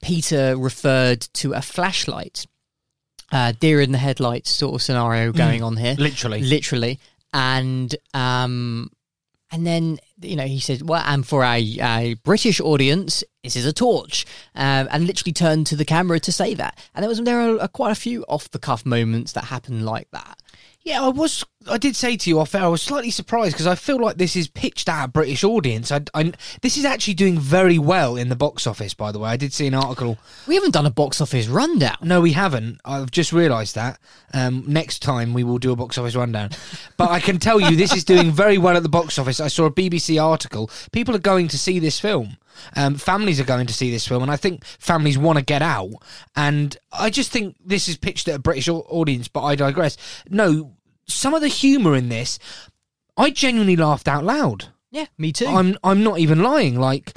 Peter referred to a flashlight, uh, deer in the headlights sort of scenario going on here, Literally. literally, and um, and then you know he said, "Well, and for a, a British audience, this is a torch," um, and literally turned to the camera to say that. And there was there are quite a few off the cuff moments that happened like that. Yeah, I was. I did say to you off air, I was slightly surprised because I feel like this is pitched at a British audience. I, I, this is actually doing very well in the box office. By the way, I did see an article. We haven't done a box office rundown. No, we haven't. I've just realised that. Um, next time we will do a box office rundown. But I can tell you, this is doing very well at the box office. I saw a BBC article. People are going to see this film. Um, families are going to see this film, and I think families want to get out. And I just think this is pitched at a British audience, but I digress. No, some of the humour in this, I genuinely laughed out loud. Yeah, me too. I'm I'm not even lying. Like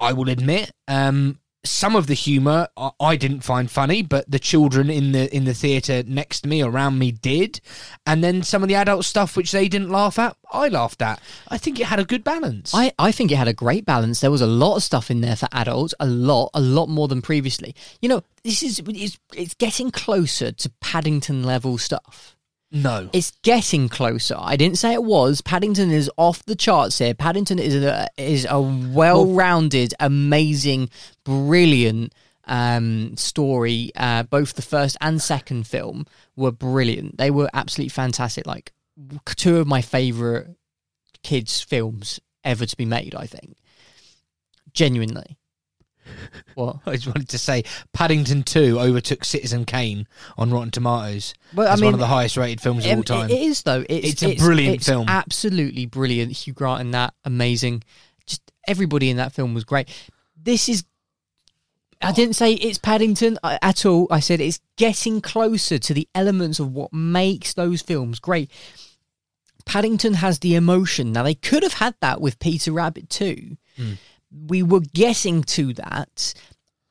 I will admit, um, some of the humour I, didn't find funny, but the children in the in the theatre next to me, around me, did. And then some of the adult stuff which they didn't laugh at, I laughed at. I think it had a good balance. I, I think it had a great balance. There was a lot of stuff in there for adults, a lot, a lot more than previously. You know, this is it's, it's getting closer to Paddington level stuff. No. It's getting closer. I didn't say it was. Paddington is off the charts here. Paddington is a is a well-rounded, amazing, brilliant um, story. Uh, both the first and second film were brilliant. They were absolutely fantastic. Like two of my favorite kids' films ever to be made. I think genuinely. What? I just wanted to say Paddington 2 overtook Citizen Kane on Rotten Tomatoes. Well, I as mean, one of the highest rated films of Um, all time. It is though. It's It's, a brilliant it's film. Absolutely brilliant. Hugh Grant in that amazing. Just everybody in that film was great. This is. I didn't say it's Paddington at all. I said it's getting closer to the elements of what makes those films great. Paddington has the emotion. Now they could have had that with Peter Rabbit too. Hmm. We were getting to that.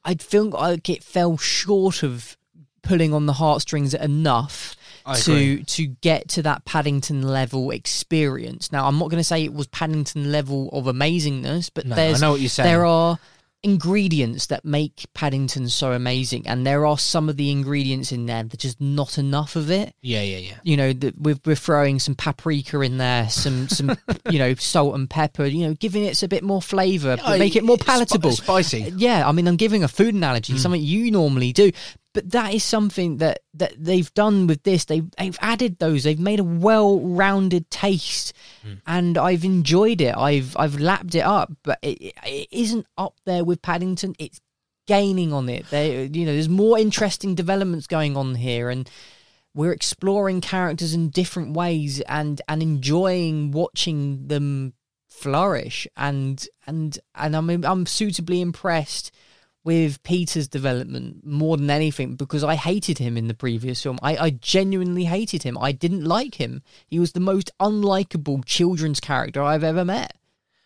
I feel like it fell short of pulling on the heartstrings enough I to agree. to get to that Paddington level experience. Now, I'm not going to say it was Paddington level of amazingness, but No, I there's know what you're saying. there are ingredients that make Paddington so amazing, and there are some of the ingredients in there that just not enough of it. yeah, yeah, yeah. You know, that we're, we're throwing some paprika in there, some some *laughs* you know salt and pepper. You know, giving it a bit more flavour, Yeah, make it more palatable, spicy. yeah, I mean, I'm giving a food analogy, hmm. something you normally do, but that is something that that they've done with this. They've they've added those. They've made a well-rounded taste, hmm. and I've enjoyed it. I've I've lapped it up, but it, it isn't up there with Paddington. It's gaining on it. They, you know, there's more interesting developments going on here, and we're exploring characters in different ways, and and enjoying watching them flourish. And and and I'm I'm suitably impressed with Peter's development more than anything because I hated him in the previous film. I, I genuinely hated him. I didn't like him. He was the most unlikable children's character I've ever met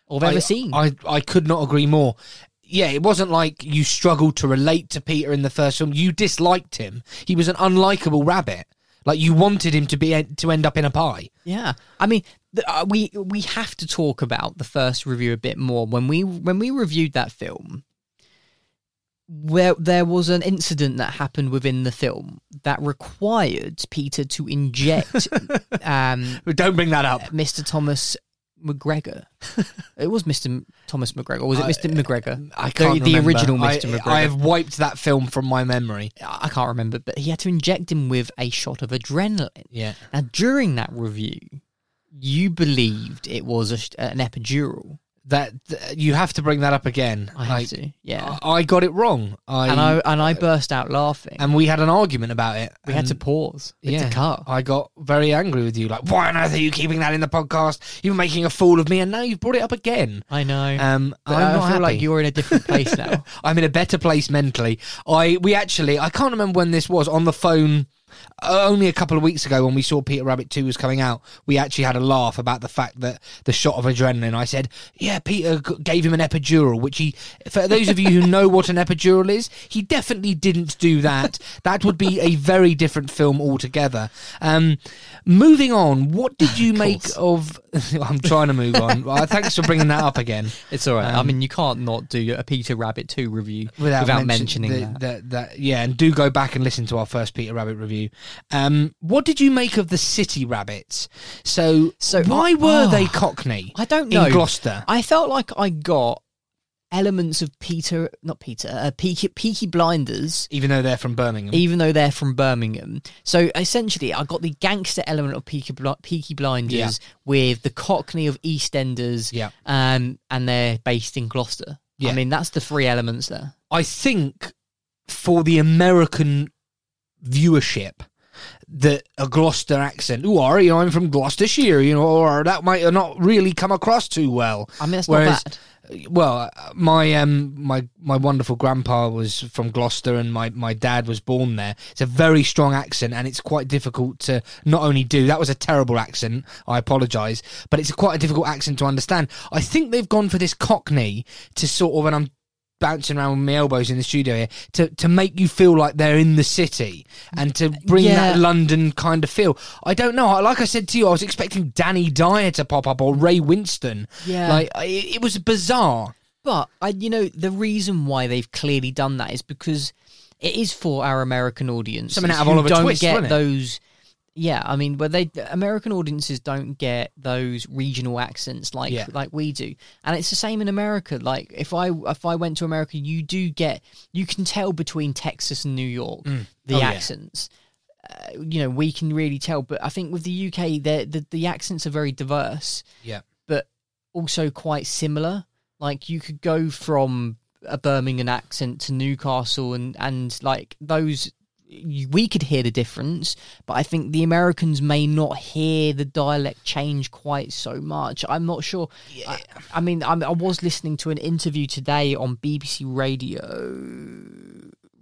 or I've ever I, seen. I, I could not agree more. Yeah, it wasn't like you struggled to relate to Peter in the first film. You disliked him. He was an unlikable rabbit. Like you wanted him to be to end up in a pie. Yeah, I mean, uh, we we have to talk about the first review a bit more. When we when we reviewed that film, where there was an incident that happened within the film that required Peter to inject *laughs* um, don't bring that up. Mr. Thomas McGregor. it was Mr. Thomas McGregor, or was it Mr. McGregor? I can't the, the original I- Mr. McGregor. I have wiped that film from my memory. I can't remember, but he had to inject him with a shot of adrenaline. Yeah. Now, during that review, you believed it was a, an epidural. That th- you have to bring that up again. I have to, yeah. I, I got it wrong. I and I and I burst out laughing. and we had an argument about it. we had to pause. We had Yeah, to cut. I got very angry with you. Like, why on earth are you keeping that in the podcast? You're making a fool of me, and now you've brought it up again. I know. Um, but I'm I not feel like you're in a different place now. *laughs* I'm in a better place mentally. I we actually I can't remember when this was on the phone. Only a couple of weeks ago, when we saw Peter Rabbit Two was coming out, we actually had a laugh about the fact that the shot of adrenaline. I said, "Yeah, Peter gave him an epidural," which he. For those of you who know what an epidural is, he definitely didn't do that. that would be a very different film altogether. Um, moving on, what did *laughs* you make of? *laughs* I'm trying to move on. *laughs* Well, thanks for bringing that up again. it's all right. I Um, mean, you can't not do a Peter Rabbit 2 review without, without, mention- mentioning the- that. that- that- Yeah, and do go back and listen to our first Peter Rabbit review. Um, what did you make of the City Rabbits? So, So, why I- were oh, they Cockney? I don't know. in Gloucester. I felt like I got elements of Peter, not Peter, uh, Peaky, Peaky Blinders, even though they're from Birmingham. even though they're from Birmingham. So essentially, I got the gangster element of Peaky, Bl- Peaky Blinders Yeah. with the Cockney of EastEnders, Yeah. um, and they're based in Gloucester. Yeah. I mean, that's the three elements there. I think for the American viewership that a Gloucester accent, oh, are you know, I'm from Gloucestershire, you know, or that might not really come across too well. I mean, that's Whereas, not bad. well, uh, my um my my wonderful grandpa was from Gloucester, and my my dad was born there. It's a very strong accent, and it's quite difficult to not only do. That was a terrible accent. I apologise, but it's quite a difficult accent to understand. I think they've gone for this Cockney to sort of, and I'm bouncing around with my elbows in the studio here to to make you feel like they're in the city and to bring Yeah. that London kind of feel. I don't know. Like I said to you, I was expecting Danny Dyer to pop up or Ray Winstone. Yeah. like it, it was bizarre. But I, you know, the reason why they've clearly done that is because it is for our American audience. Something out of Oliver don't Twist, get those. Yeah, I mean, but they American audiences don't get those regional accents like Yeah. like we do, and it's the same in America. Like if I if I went to America, you do get you can tell between Texas and New York the Oh, yeah. accents. Uh, you know, we can really tell. But I think with the UK, the, the accents are very diverse Yeah. but also quite similar. Like you could go from a Birmingham accent to Newcastle, and and like those. We could hear the difference, but I think the Americans may not hear the dialect change quite so much. I'm not sure. I, I mean, I'm, I was listening to an interview today on BBC Radio,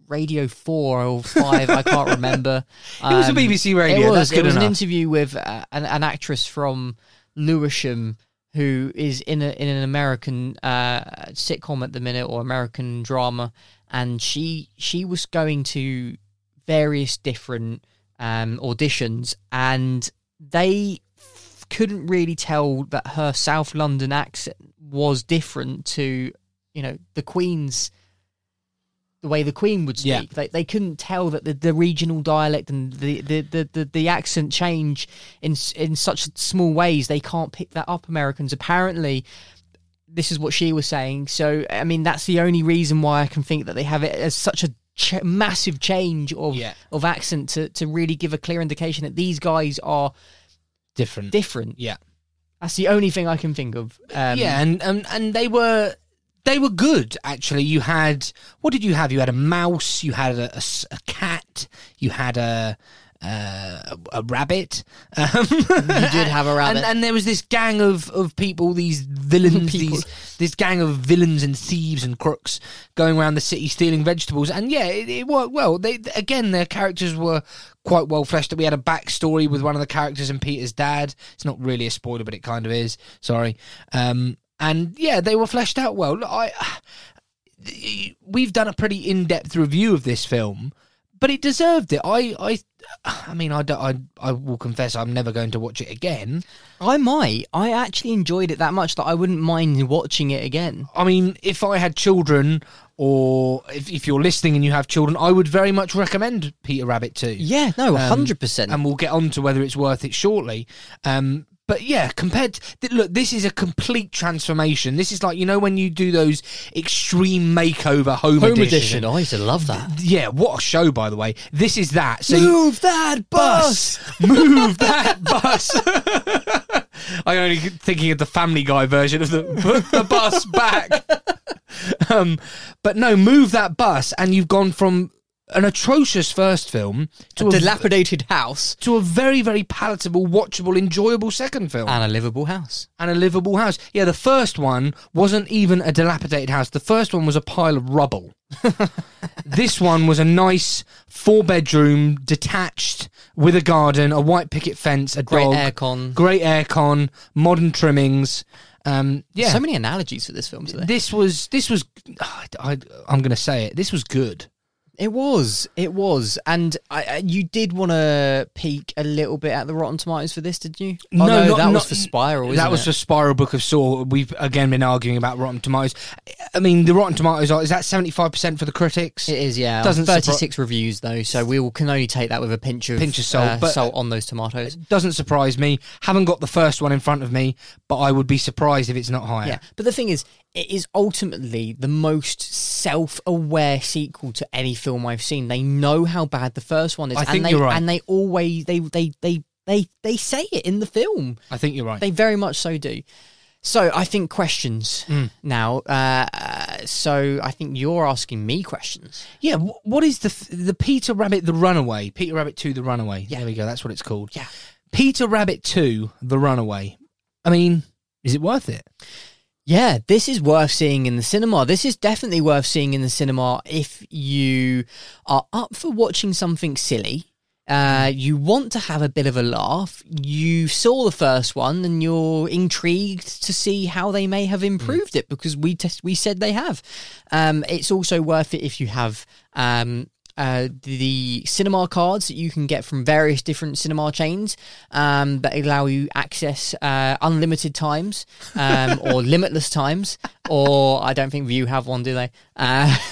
Radio Four or Five. I can't remember. *laughs* It was a BBC radio, It was. it was an interview with uh, an, an actress from Lewisham who is in a in an American uh, sitcom at the minute or American drama, and she she was going to various different um, auditions, and they f- couldn't really tell that her South London accent was different to you know the Queen's the way the Queen would speak. Yeah. They they couldn't tell that the, the regional dialect and the, the, the, the, the accent change in in such small ways. They can't pick that up. Americans apparently. This is what she was saying. So I mean, that's the only reason why I can think that they have it as such a ch- massive change of Yeah. of accent to to really give a clear indication that these guys are Different. different. Yeah. That's the only thing I can think of. Um, yeah, and, and and they were they were good actually. You had what did you have? You had a mouse, you had a cat, you had a. Uh, a, a rabbit. Um, *laughs* you did have a rabbit. and, and there was this gang of, of people, these villains, *laughs* People. these this gang of villains and thieves and crooks going around the city stealing vegetables. And yeah, it, it worked well. They again, their characters were quite well fleshed out. We had a backstory with one of the characters and Peter's dad. It's not really a spoiler, but it kind of is. Sorry. Um, and yeah, they were fleshed out well. Look, I *sighs* we've done a pretty in-depth review of this film, but it deserved it. I I *sighs* I mean, I don't, I I will confess I'm never going to watch it again. I might. I actually enjoyed it that much that I wouldn't mind watching it again. I mean, if I had children, or if, if you're listening and you have children, I would very much recommend Peter Rabbit 2. Yeah, no, Um, hundred percent. And we'll get on to whether it's worth it shortly. Um, but yeah, compared to, look, this is a complete transformation. This is like you know when you do those extreme makeover home, Home edition. edition. I used to love that. Yeah, what a show, by the way. This is that. So Move that bus. *laughs* move that bus. *laughs* I'm only thinking of the Family Guy version of the put the bus back. *laughs* um, but no, move that bus, and you've gone from an atrocious first film to A a, dilapidated house to a very, very palatable, watchable, enjoyable second film and a livable house. and a livable house. Yeah, the first one wasn't even a dilapidated house. The first one was a pile of rubble. *laughs* this one was a nice four bedroom, detached, with a garden, a white picket fence, a Great dog, aircon. great aircon, modern trimmings. Um, yeah, So many analogies for this film today. this was this was. I, *sighs* I, I'm going to say it. This was good. It was, it was, and I, I, you did want to peek a little bit at the Rotten Tomatoes for this, did you? Oh, no, not- that was not- for Spiral. That was it? for Spiral Book of Saw. We've again been arguing about Rotten Tomatoes. I mean, the Rotten Tomatoes are, is that seventy five percent for the critics? It is, yeah. Doesn't Doesn't surpri- thirty-six reviews though, so we will, can only take that with a pinch of Pinch of salt, uh, salt on those tomatoes. Doesn't surprise me. Haven't got the first one in front of me, but I would be surprised if it's not higher. Yeah, but the thing is, it is ultimately the most self-aware sequel to any film I've seen. They know how bad the first one is, I and think they you're right. and they always they they they they they say it in the film. I think you're right. They very much so do. So I think questions Mm. now. Uh, uh, so I think you're asking me questions. yeah. wh- What is the f- the Peter Rabbit the Runaway? Peter Rabbit Two the Runaway. Yeah. There we go. That's what it's called. Yeah. Peter Rabbit Two the Runaway. I mean, is it worth it? Yeah, this is worth seeing in the cinema. This is definitely worth seeing in the cinema if you are up for watching something silly. Uh, you want to have a bit of a laugh. You saw the first one and you're intrigued to see how they may have improved it because we test we said they have. Um, it's also worth it if you have um, uh, the cinema cards that you can get from various different cinema chains um, that allow you access uh, unlimited times um, *laughs* or limitless times. Or I don't think Vue have one, do they? Uh, *laughs*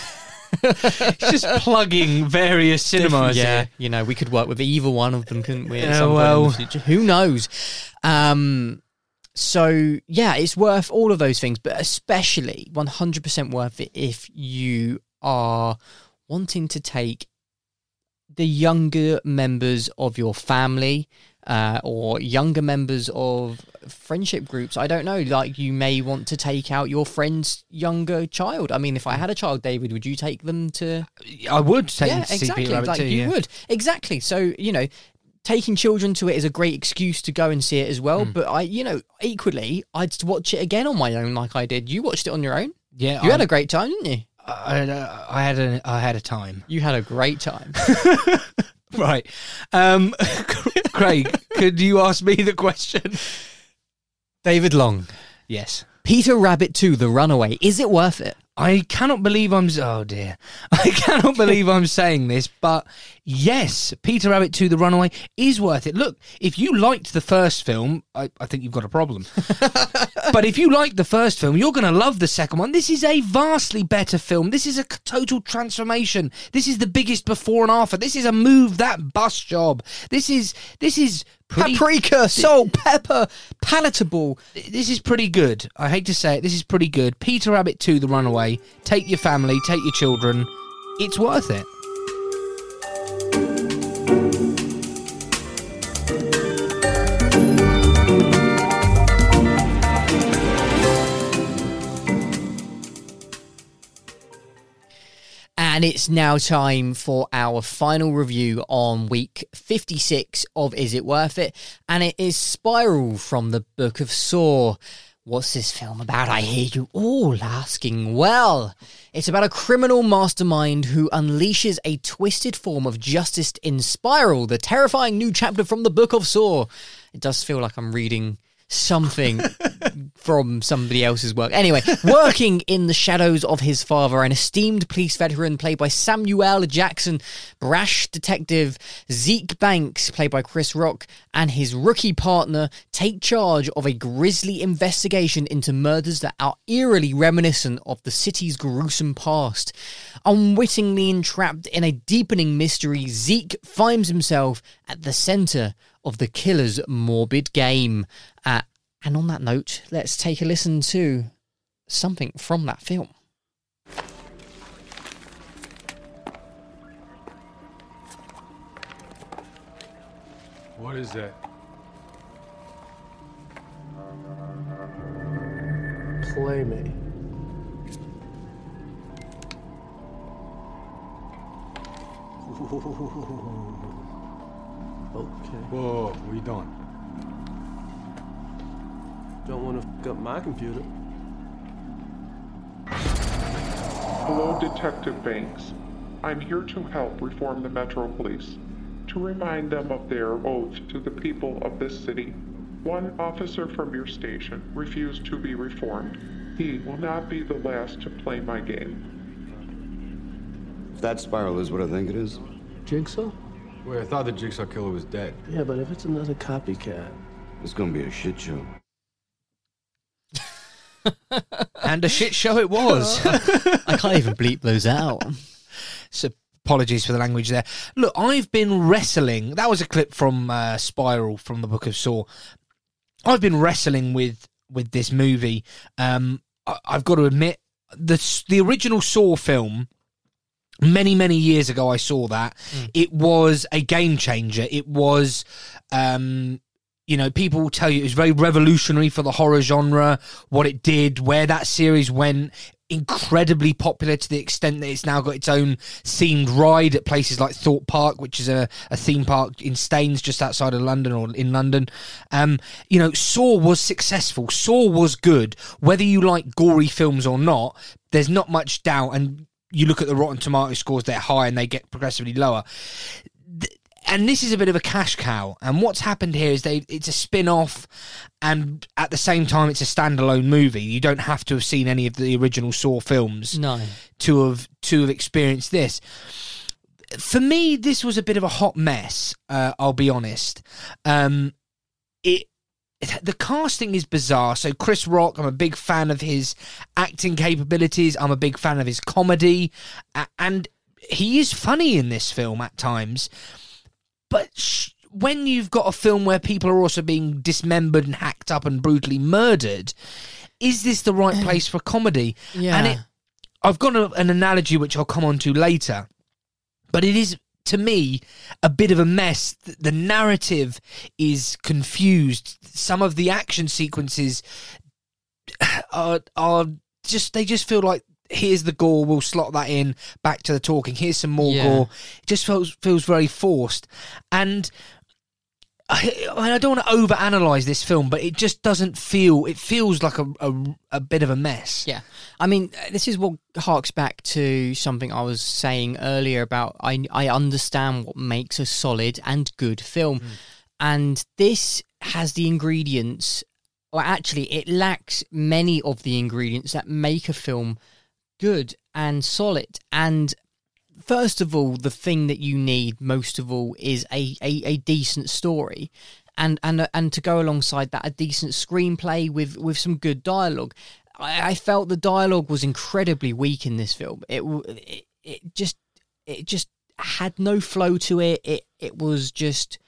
It's just plugging various cinemas. yeah, here. you know, we could work with either one of them, couldn't we? Yeah, well. who knows? Um, so yeah, it's worth all of those things, but especially one hundred percent worth it if you are wanting to take the younger members of your family uh, or younger members of friendship groups. I don't know. Like you may want to take out your friend's younger child. I mean, if I had a child, David, would you take them to? I would take yeah, them to see exactly. Like too. you yeah. would exactly. So you know. Taking children to it is a great excuse to go and see it as well. Mm. But I, you know, equally, I'd watch it again on my own, like I did. You watched it on your own. Yeah, You had a great time, didn't you? I, I, I had a I had a time. You had a great time. *laughs* Right, um, *laughs* Craig, could you ask me the question? David Long. Yes. Peter Rabbit 2 The Runaway. Is it worth it? I cannot believe I'm. Oh dear, I cannot believe I'm saying this, but yes, Peter Rabbit 2: The Runaway is worth it. Look, if you liked the first film, I, I think you've got a problem. *laughs* but if you liked the first film, you're going to love the second one. This is a vastly better film. This is a total transformation. This is the biggest before and after. This is a move that bus job. This is this is pretty. Paprika, salt, pepper, palatable. This is pretty good. I hate to say it. This is pretty good. Peter Rabbit 2 The Runaway. Take your family, take your children. It's worth it. And it's now time for our final review on week 56 of Is It Worth It? And it is Spiral from the Book of Saw. What's this film about? I hear you all asking. Well, it's about a criminal mastermind who unleashes a twisted form of justice in Spiral, the terrifying new chapter from the Book of Saw. It does feel like I'm reading something from somebody else's work. Anyway, working in the shadows of his father, an esteemed police veteran played by Samuel Jackson, brash detective Zeke Banks, played by Chris Rock, and his rookie partner take charge of a grisly investigation into murders that are eerily reminiscent of the city's gruesome past. Unwittingly entrapped in a deepening mystery, Zeke finds himself at the center of the killer's morbid game. Uh, and on that note, let's take a listen to something from that film. What is that? Play me. Okay. Whoa, we done. Don't want to f up my computer. Hello, Detective Banks. I'm here to help reform the Metro Police, to remind them of their oath to the people of this city. One officer from your station refused to be reformed. He will not be the last to play my game. If that spiral is what I think it is, Jigsaw? Wait, I thought the Jigsaw Killer was dead. Yeah, but if it's another copycat. it's gonna be a shit show. *laughs* And a shit show it was. *laughs* I can't even bleep those out. so apologies for the language there. Look, I've been wrestling. That was a clip from uh, Spiral from the Book of Saw. I've been wrestling with with this movie. Um, I, I've got to admit, the the original Saw film. Many many years ago, I saw that. It was a game changer. It was. Um, you know, people will tell you it was very revolutionary for the horror genre, what it did, where that series went. Incredibly popular to the extent that it's now got its own themed ride at places like Thorpe Park, which is a, a theme park in Staines, just outside of London or in London. Um, you know, Saw was successful. Saw was good. Whether you like gory films or not, there's not much doubt. And you look at the Rotten Tomato scores, they're high and they get progressively lower and this is a bit of a cash cow. And what's happened here is they it's a spin off, and at the same time it's a standalone movie. You don't have to have seen any of the original Saw films No. to have to have experienced this. For me, this was a bit of a hot mess. Uh, I'll be honest. Um, it the casting is bizarre. So Chris Rock, I'm a big fan of his acting capabilities. I'm a big fan of his comedy, and he is funny in this film at times. But sh- when you've got a film where people are also being dismembered and hacked up and brutally murdered, is this the right mm. place for comedy? Yeah. And it, I've got a, an analogy which I'll come on to later, but it is to me a bit of a mess. Th- The narrative is confused. Some of the action sequences are are just they just feel like here's the gore we'll slot that in back to the talking here's some more Yeah. gore it just feels feels very forced and I, I mean, I don't want to overanalyze this film, but it just doesn't feel. It feels like a, a, a bit of a mess. Yeah. I mean, this is what harks back to something I was saying earlier about I, I understand what makes a solid and good film. Mm. And this has the ingredients, or actually, it lacks many of the ingredients that make a film good and solid. And first of all, the thing that you need most of all is a, a, a decent story. And, and and to go alongside that, a decent screenplay with, with some good dialogue. I, I felt the dialogue was incredibly weak in this film. It, it it just it just had no flow to it. It it was just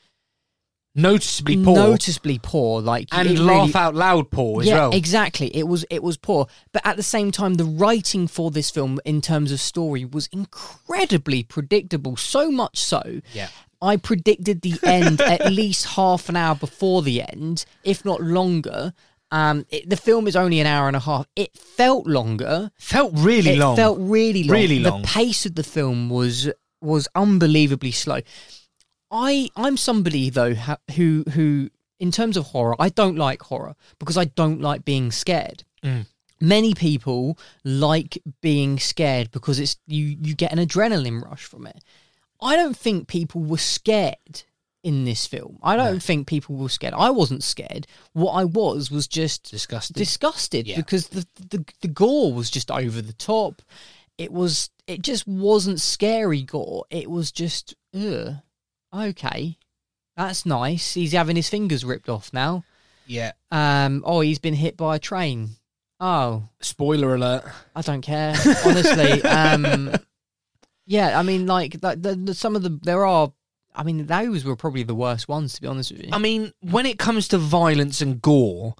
Noticeably poor. noticeably poor. Like and it laugh really- out loud poor as yeah, well. exactly. It was it was poor, but at the same time, the writing for this film, in terms of story, was incredibly predictable. So much so, Yeah. I predicted the end at *laughs* least half an hour before the end, if not longer. Um, it, the film is only an hour and a half. It felt longer. Felt really it long. Felt really long. Really long. the pace of the film was was unbelievably slow. I I'm somebody though who who in terms of horror, I don't like horror because I don't like being scared. Mm. Many people like being scared because it's you you get an adrenaline rush from it. I don't think people were scared in this film. I don't think people were scared. I wasn't scared. What I was was just disgusted. Disgusted because the, the the gore was just over the top. It was it just wasn't scary gore. It was just ugh. Okay. That's nice. He's having his fingers ripped off now. Yeah. Um oh, he's been hit by a train. Oh, Spoiler alert. I don't care. Honestly, *laughs* um, yeah, I mean, like the, the, the, some of the there are. I mean, those were probably the worst ones, to be honest with you. I mean, when it comes to violence and gore,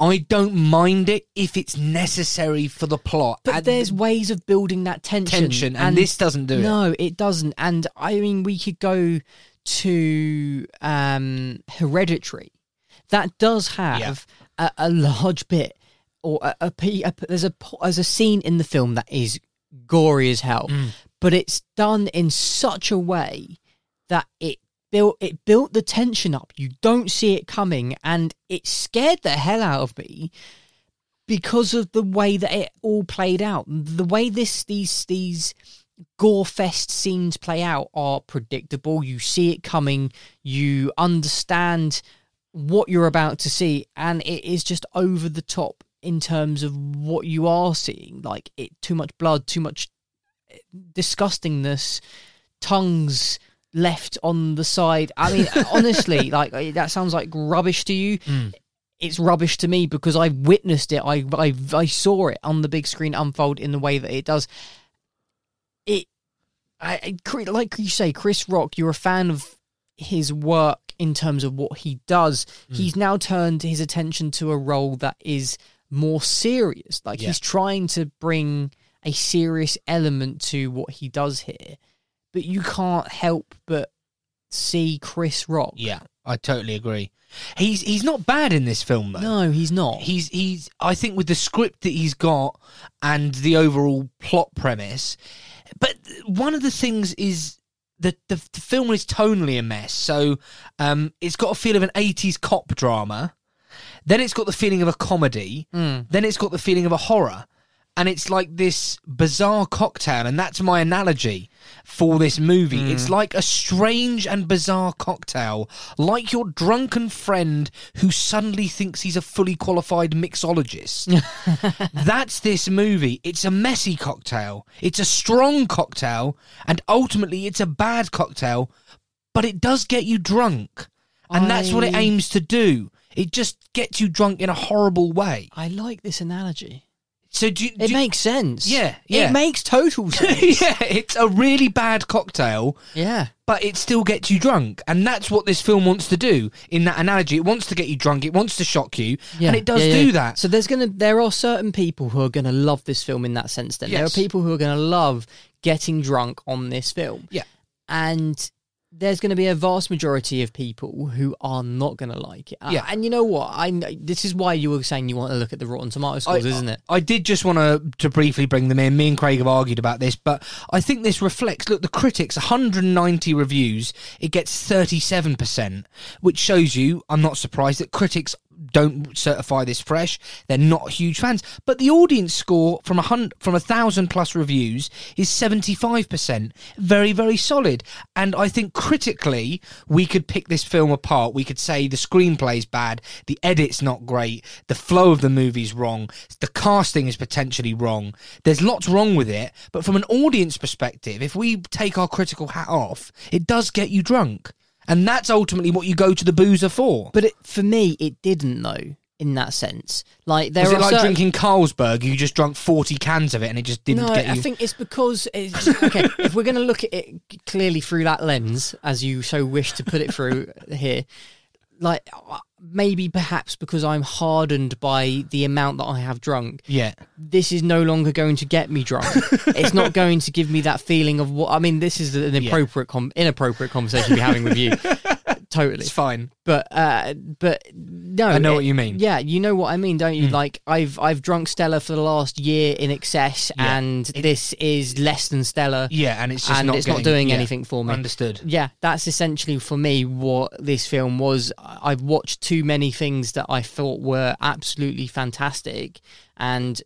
I don't mind it if it's necessary for the plot. but And there's ways of building that tension, tension, and, this doesn't do it. No, it doesn't. And I mean, we could go to um, Hereditary. That does have a, a large bit, or a, a, a there's a there's a scene in the film that is gory as hell, Mm. but it's done in such a way that it built it built the tension up. You don't see it coming, and it scared the hell out of me because of the way that it all played out. The way this these these gore fest scenes play out are predictable. You see it coming. You understand what you're about to see, and it is just over the top in terms of what you are seeing. Like it, too much blood, too much disgustingness, tongues left on the side. I mean, *laughs* honestly, like eh, that sounds like rubbish to you. Hmm. It's rubbish to me because I've witnessed it. I, I I saw it on the big screen unfold in the way that it does. It, I, like you say, Chris Rock. You're a fan of his work in terms of what he does. Hmm. He's now turned his attention to a role that is more serious. Like Yeah. he's trying to bring a serious element to what he does here, but you can't help but see Chris Rock. Yeah, I totally agree. He's he's not bad in this film though. No, he's not. He's he's I think with the script that he's got and the overall plot premise. But one of the things is that the, the film is tonally a mess. So um, it's got a feel of an 80s cop drama. Then it's got the feeling of a comedy. Mm. Then it's got the feeling of a horror. And it's like this bizarre cocktail, and that's my analogy for this movie. Mm. It's like a strange and bizarre cocktail, like your drunken friend who suddenly thinks he's a fully qualified mixologist. *laughs* that's this movie. It's a messy cocktail, it's a strong cocktail, and ultimately it's a bad cocktail, but it does get you drunk. And that's what it aims to do. It just gets you drunk in a horrible way. I like this analogy. So do you, It makes sense. Yeah, yeah. It makes total *laughs* sense. yeah, it's a really bad cocktail, yeah. but it still gets you drunk, and that's what this film wants to do. In that analogy, it wants to get you drunk, it wants to shock you, Yeah, and it does yeah, do that. So there's gonna there are certain people who are gonna love this film in that sense. Then there are people who are gonna love getting drunk on this film. Yeah. and there's going to be a vast majority of people who are not going to like it. Uh, Yeah. and you know what? I this is why you were saying you want to look at the Rotten Tomato scores, I- isn't it? I did just want to to briefly bring them in. Me and Craig have argued about this, but I think this reflects. Look, the critics, 190 reviews, it gets 37 percent, which shows you. I'm not surprised that critics don't certify this fresh. They're not huge fans, but the audience score from a hundred from a thousand plus reviews is 75 percent. Very very solid, and I think critically we could pick this film apart. We could say the screenplay's bad, the edit's not great, the flow of the movie's wrong, the casting is potentially wrong. There's lots wrong with it, but from an audience perspective, if we take our critical hat off, it does get you drunk. And that's ultimately what you go to the boozer for. But it, for me, it didn't though. In that sense, like there Was are it like certain- drinking Carlsberg? You just drunk 40 cans of it and it just didn't no, get you. I think it's because it's okay. if we're going to look at it clearly through that lens, as you so wish to put it through here, like maybe perhaps because I'm hardened by the amount that I have drunk. Yeah. This is no longer going to get me drunk. *laughs* it's not going to give me that feeling of what I mean. This is an appropriate, com- inappropriate conversation to be having with you. *laughs* totally, It's fine. but uh, but no, I know it- what you mean. Yeah, you know what I mean, don't you? Mm. Like I've I've drunk Stella for the last year in excess, Yeah. and this is less than Stella. Yeah, and it's just and not it's getting- not doing yeah. anything for me. Understood. Yeah, that's essentially for me what this film was. I've watched too many things that I thought were absolutely fantastic, and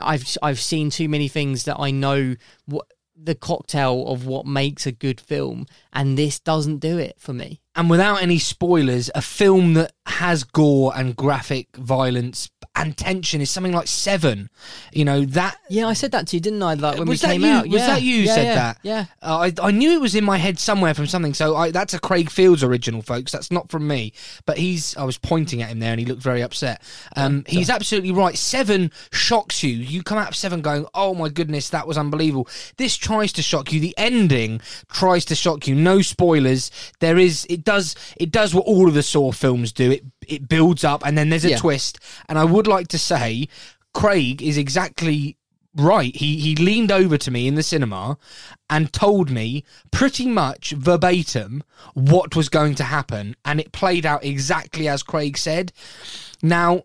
I've I've seen too many things that I know what the cocktail of what makes a good film, and this doesn't do it for me. And without any spoilers, a film that has gore and graphic violence and tension is something like Seven. You know that. Yeah, I said that to you, didn't I? Like when was we came you? out. Was Yeah, that you yeah, said yeah, that? Yeah. Uh, I I knew it was in my head somewhere from something. So I, that's a Craig Fields original, folks. That's not from me. But he's. I was pointing at him there, and he looked very upset. Um, he's absolutely right. Seven shocks you. You come out of Seven going, "Oh my goodness, that was unbelievable." This tries to shock you. The ending tries to shock you. No spoilers. There is. It does. It does what all of the Saw films do. It it builds up, and then there's a Yeah. twist. And I would like to say, Craig is exactly right. He he leaned over to me in the cinema and told me pretty much verbatim what was going to happen, and it played out exactly as Craig said. Now.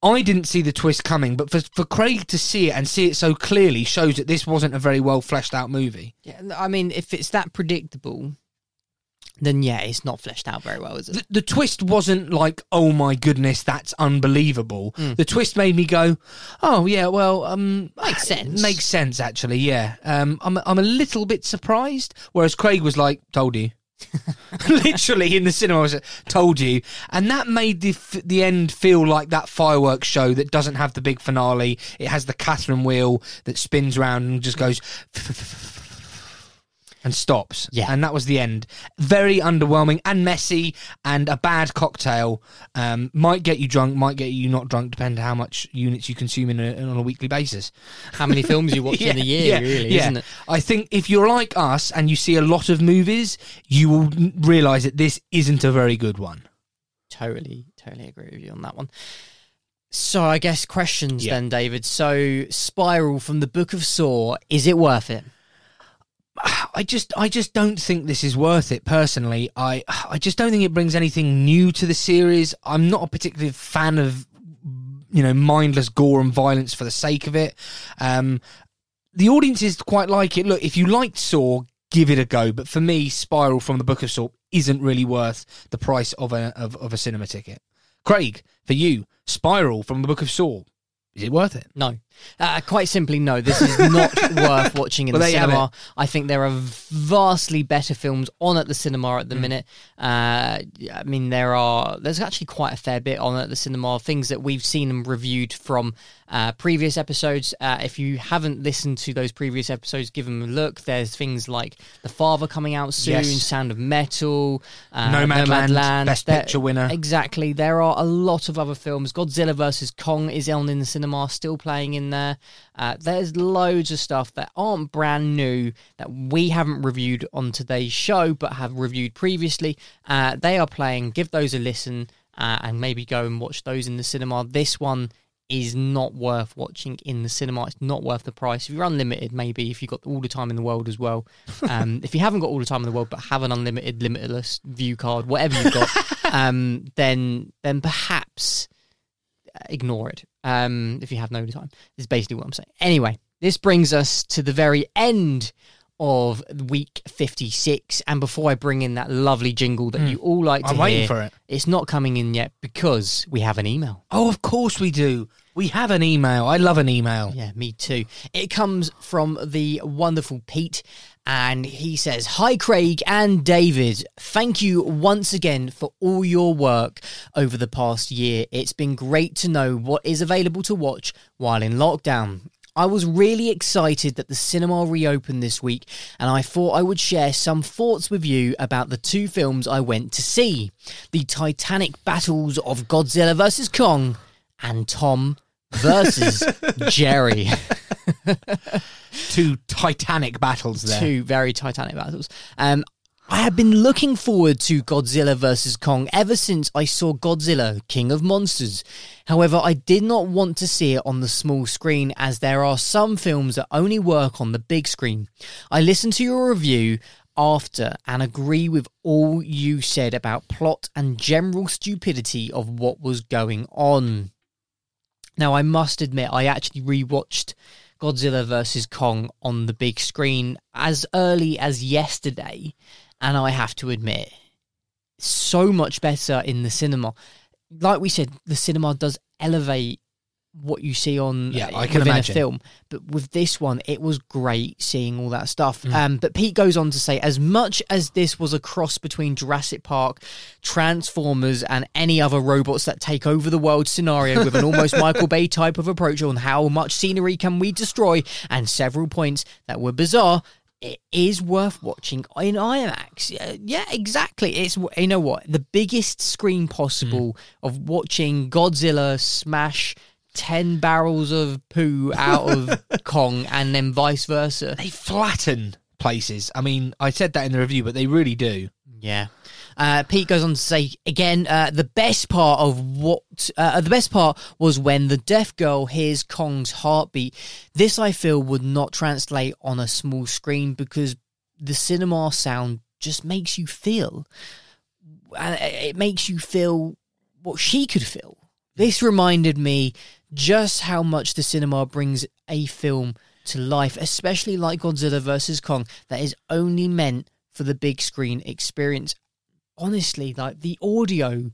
I didn't see the twist coming, but for, for Craig to see it and see it so clearly shows that this wasn't a very well fleshed out movie. Yeah, I mean, if it's that predictable, then yeah, it's not fleshed out very well, is it? The, the twist wasn't like, oh my goodness, that's unbelievable. Mm. The twist made me go, oh yeah, well, um, Makes sense. Makes sense, actually. Yeah, um, I'm I'm a little bit surprised. Whereas Craig was like, "Told you." *laughs* *laughs* Literally in the cinema, I was like, told you, and that made the f- the end feel like that fireworks show that doesn't have the big finale. It has the Catherine wheel that spins around and just goes and stops. Yeah. and that was the end. Very underwhelming and messy, and a bad cocktail. Um, might get you drunk, might get you not drunk, depending how much units you consume in a, on a weekly basis. How many films you *laughs* watch in a year, really, isn't it? I think if you're like us and you see a lot of movies, you will realise that this isn't a very good one. Totally, totally agree with you on that one. So I guess questions Yeah. then, David. So Spiral from the Book of Saw, is it worth it? I just I just don't think this is worth it personally. I I just don't think it brings anything new to the series. I'm not a particular fan of you know mindless gore and violence for the sake of it. Um the audiences quite like it. Look, if you liked Saw, give it a go, but for me Spiral from the Book of Saw isn't really worth the price of a of, of a cinema ticket. Craig, for you, Spiral from the Book of Saw, is it worth it? No. Uh, quite simply, no. This is not *laughs* worth watching in Well, the there you have cinema. I think there are vastly better films on at the cinema at the Mm. minute. Uh, I mean, there are. There's actually quite a fair bit on at the cinema. Things that we've seen and reviewed from uh, previous episodes. Uh, if you haven't listened to those previous episodes, give them a look. There's things like The Father coming out soon, Yes. Sound of Metal, uh, Nomadland, Best There- Picture winner. Exactly. There are a lot of other films. Godzilla vs Kong is on in the cinema, still playing in there. Uh, there's loads of stuff that aren't brand new that we haven't reviewed on today's show, but have reviewed previously. Uh, they are playing. Give those a listen uh, and maybe go and watch those in the cinema. This one is not worth watching in the cinema. It's not worth the price. If you're unlimited, maybe if you've got all the time in the world as well. *laughs* Um, if you haven't got all the time in the world but have an unlimited, limitless view card, whatever you've got, *laughs* um, then then perhaps ignore it. Um, if you have no time, this is basically what I'm saying. Anyway, this brings us to the very end of week 56 and before i bring in that lovely jingle that Mm. you all like to I'm hear waiting for it. it's not coming in yet because we have an email Oh, of course we do. We have an email. I love an email. Yeah, me too. It comes from the wonderful Pete, and he says, Hi, Craig and David. Thank you once again for all your work over the past year. It's been great to know what is available to watch while in lockdown. I was really excited that the cinema reopened this week, and I thought I would share some thoughts with you about the two films I went to see the Titanic battles of Godzilla vs. Kong and Tom versus *laughs* Jerry. Two Titanic battles there. Two very Titanic battles. Um, I have been looking forward to Godzilla vs. Kong ever since I saw Godzilla, King of Monsters. However, I did not want to see it on the small screen as there are some films that only work on the big screen. I listened to your review after and agree with all you said about plot and general stupidity of what was going on. Now, I must admit, I actually rewatched Godzilla vs. Kong on the big screen as early as yesterday, and I have to admit, so much better in the cinema. Like we said, the cinema does elevate what you see on Yeah, uh, I can within imagine. a film. But with this one, it was great seeing all that stuff. Mm. Um, but Pete goes on to say, as much as this was a cross between Jurassic Park, Transformers, and any other robots that take over the world scenario with an almost *laughs* Michael Bay type of approach on how much scenery can we destroy, and several points that were bizarre. It is worth watching in IMAX. Yeah, yeah, exactly. It's you know what the biggest screen possible hmm. of watching Godzilla smash ten barrels of poo out of *laughs* Kong, and then vice versa. They flatten places. I mean, I said that in the review, but they really do. Yeah. Uh, Pete goes on to say again, uh, the best part of what uh, the best part was when the deaf girl hears Kong's heartbeat. This I feel would not translate on a small screen because the cinema sound just makes you feel. Uh, it makes you feel what she could feel. This reminded me just how much the cinema brings a film to life, especially like Godzilla vs Kong, that is only meant for the big screen experience. Honestly, like the audio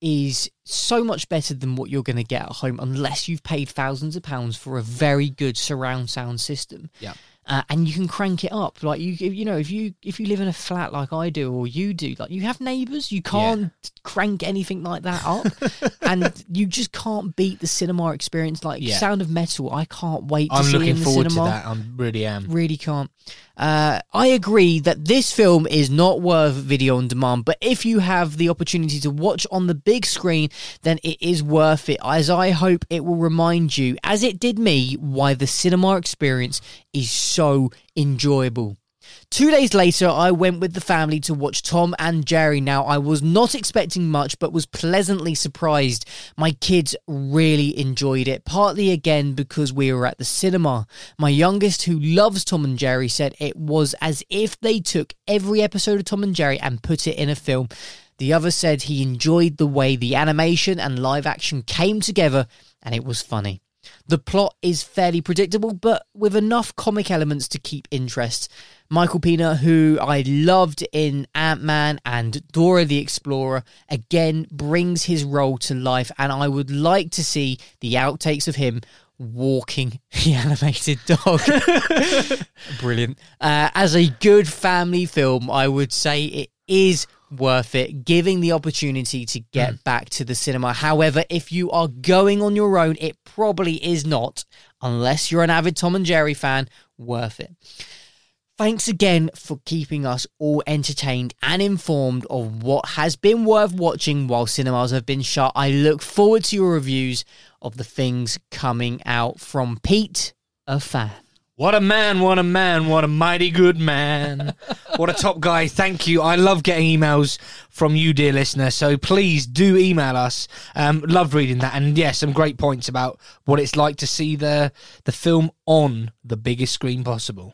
is so much better than what you're going to get at home unless you've paid thousands of pounds for a very good surround sound system. Yeah. Uh, and you can crank it up like you you know if you if you live in a flat like I do or you do like you have neighbors you can't crank anything like that up *laughs* and you just can't beat the cinema experience like Yeah. Sound of Metal I can't wait to I'm see looking in the forward cinema to that. I really am. really can't. Uh, I agree that this film is not worth video on demand, but if you have the opportunity to watch on the big screen, then it is worth it. As I hope it will remind you, as it did me, why the cinema experience is so enjoyable. Two days later, I went with the family to watch Tom and Jerry. Now, I was not expecting much, but was pleasantly surprised. My kids really enjoyed it, partly again because we were at the cinema. My youngest, who loves Tom and Jerry, said it was as if they took every episode of Tom and Jerry and put it in a film. The other said he enjoyed the way the animation and live action came together and it was funny. The plot is fairly predictable, but with enough comic elements to keep interest. Michael Pena, who I loved in Ant Man and Dora the Explorer, again brings his role to life, and I would like to see the outtakes of him walking *laughs* the animated dog. *laughs* Brilliant. Uh, as a good family film, I would say it is worth it, giving the opportunity to get hmm. back to the cinema. However, if you are going on your own, it probably is not, unless you're an avid Tom and Jerry fan, worth it. Thanks again for keeping us all entertained and informed of what has been worth watching while cinemas have been shut. I look forward to your reviews of the things coming out from Pete, a fan. What a man, what a man, what a mighty good man. what a top guy. Thank you. I love getting emails from you, dear listener. So please do email us. Um, love reading that. And yeah, some great points about what it's like to see the the film on the biggest screen possible.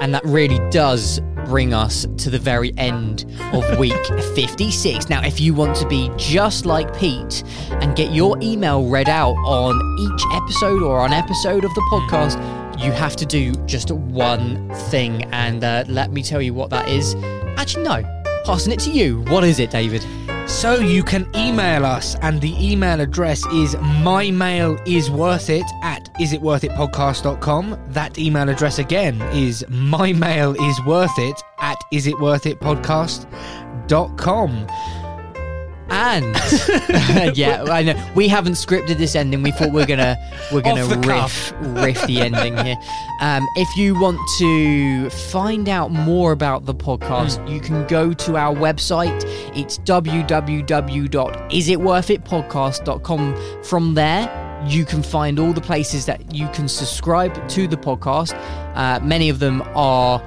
And that really does bring us to the very end of week *laughs* 56. Now, if you want to be just like Pete and get your email read out on each episode or on episode of the podcast, you have to do just one thing. And uh, let me tell you what that is. Actually, no, passing it to you. What is it, David? So you can email us, and the email address is mymail.isworthit at isitworthitpodcast.com. That email address again is mymail.isworthit at isitworthitpodcast.com. And *laughs* yeah, I know we haven't scripted this ending. We thought we're gonna we're gonna riff cuff. riff the ending here. Um, if you want to find out more about the podcast, Hmm. you can go to our website. It's www.isitworthitpodcast.com. From there, you can find all the places that you can subscribe to the podcast. Uh, many of them are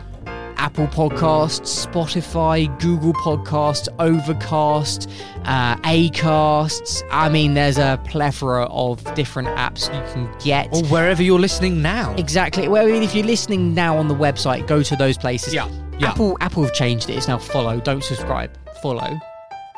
Apple Podcasts, Spotify, Google Podcasts, Overcast, uh, Acasts. I mean, there's a plethora of different apps you can get. Or wherever you're listening now. Exactly. Well, I mean, if you're listening now on the website, go to those places. Yeah, yeah. Apple Apple have changed it. It's now follow. Don't subscribe. Follow.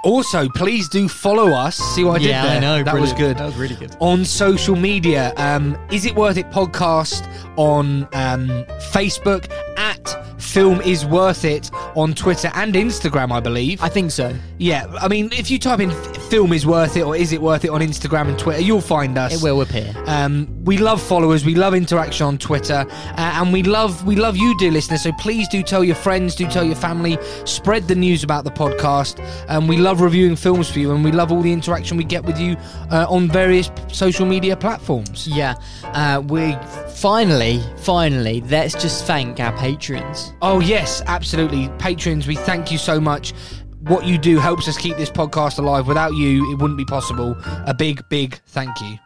Also, please do follow us. See what I did Yeah, there? I know, That was good. That was really good. On social media, um, is it worth it podcast on um, Facebook at Film is Worth It on Twitter and Instagram, I believe. I think so. Yeah, I mean, if you type in Film is Worth It or Is It Worth It on Instagram and Twitter, you'll find us. It will appear. Um, we love followers, we love interaction on Twitter, uh, and we love we love you, dear listeners. So please do tell your friends, do tell your family, spread the news about the podcast. And we love reviewing films for you, and we love all the interaction we get with you uh, on various social media platforms. Yeah. Uh, we finally, finally, let's just thank our patrons. Oh yes, absolutely, patrons. We thank you so much. What you do helps us keep this podcast alive. Without you, it wouldn't be possible. A big, big thank you.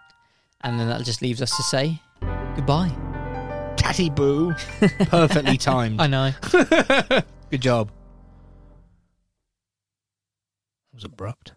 And then that just leaves us to say goodbye. Tatty boo. *laughs* Perfectly timed. I know. *laughs* Good job. That was abrupt.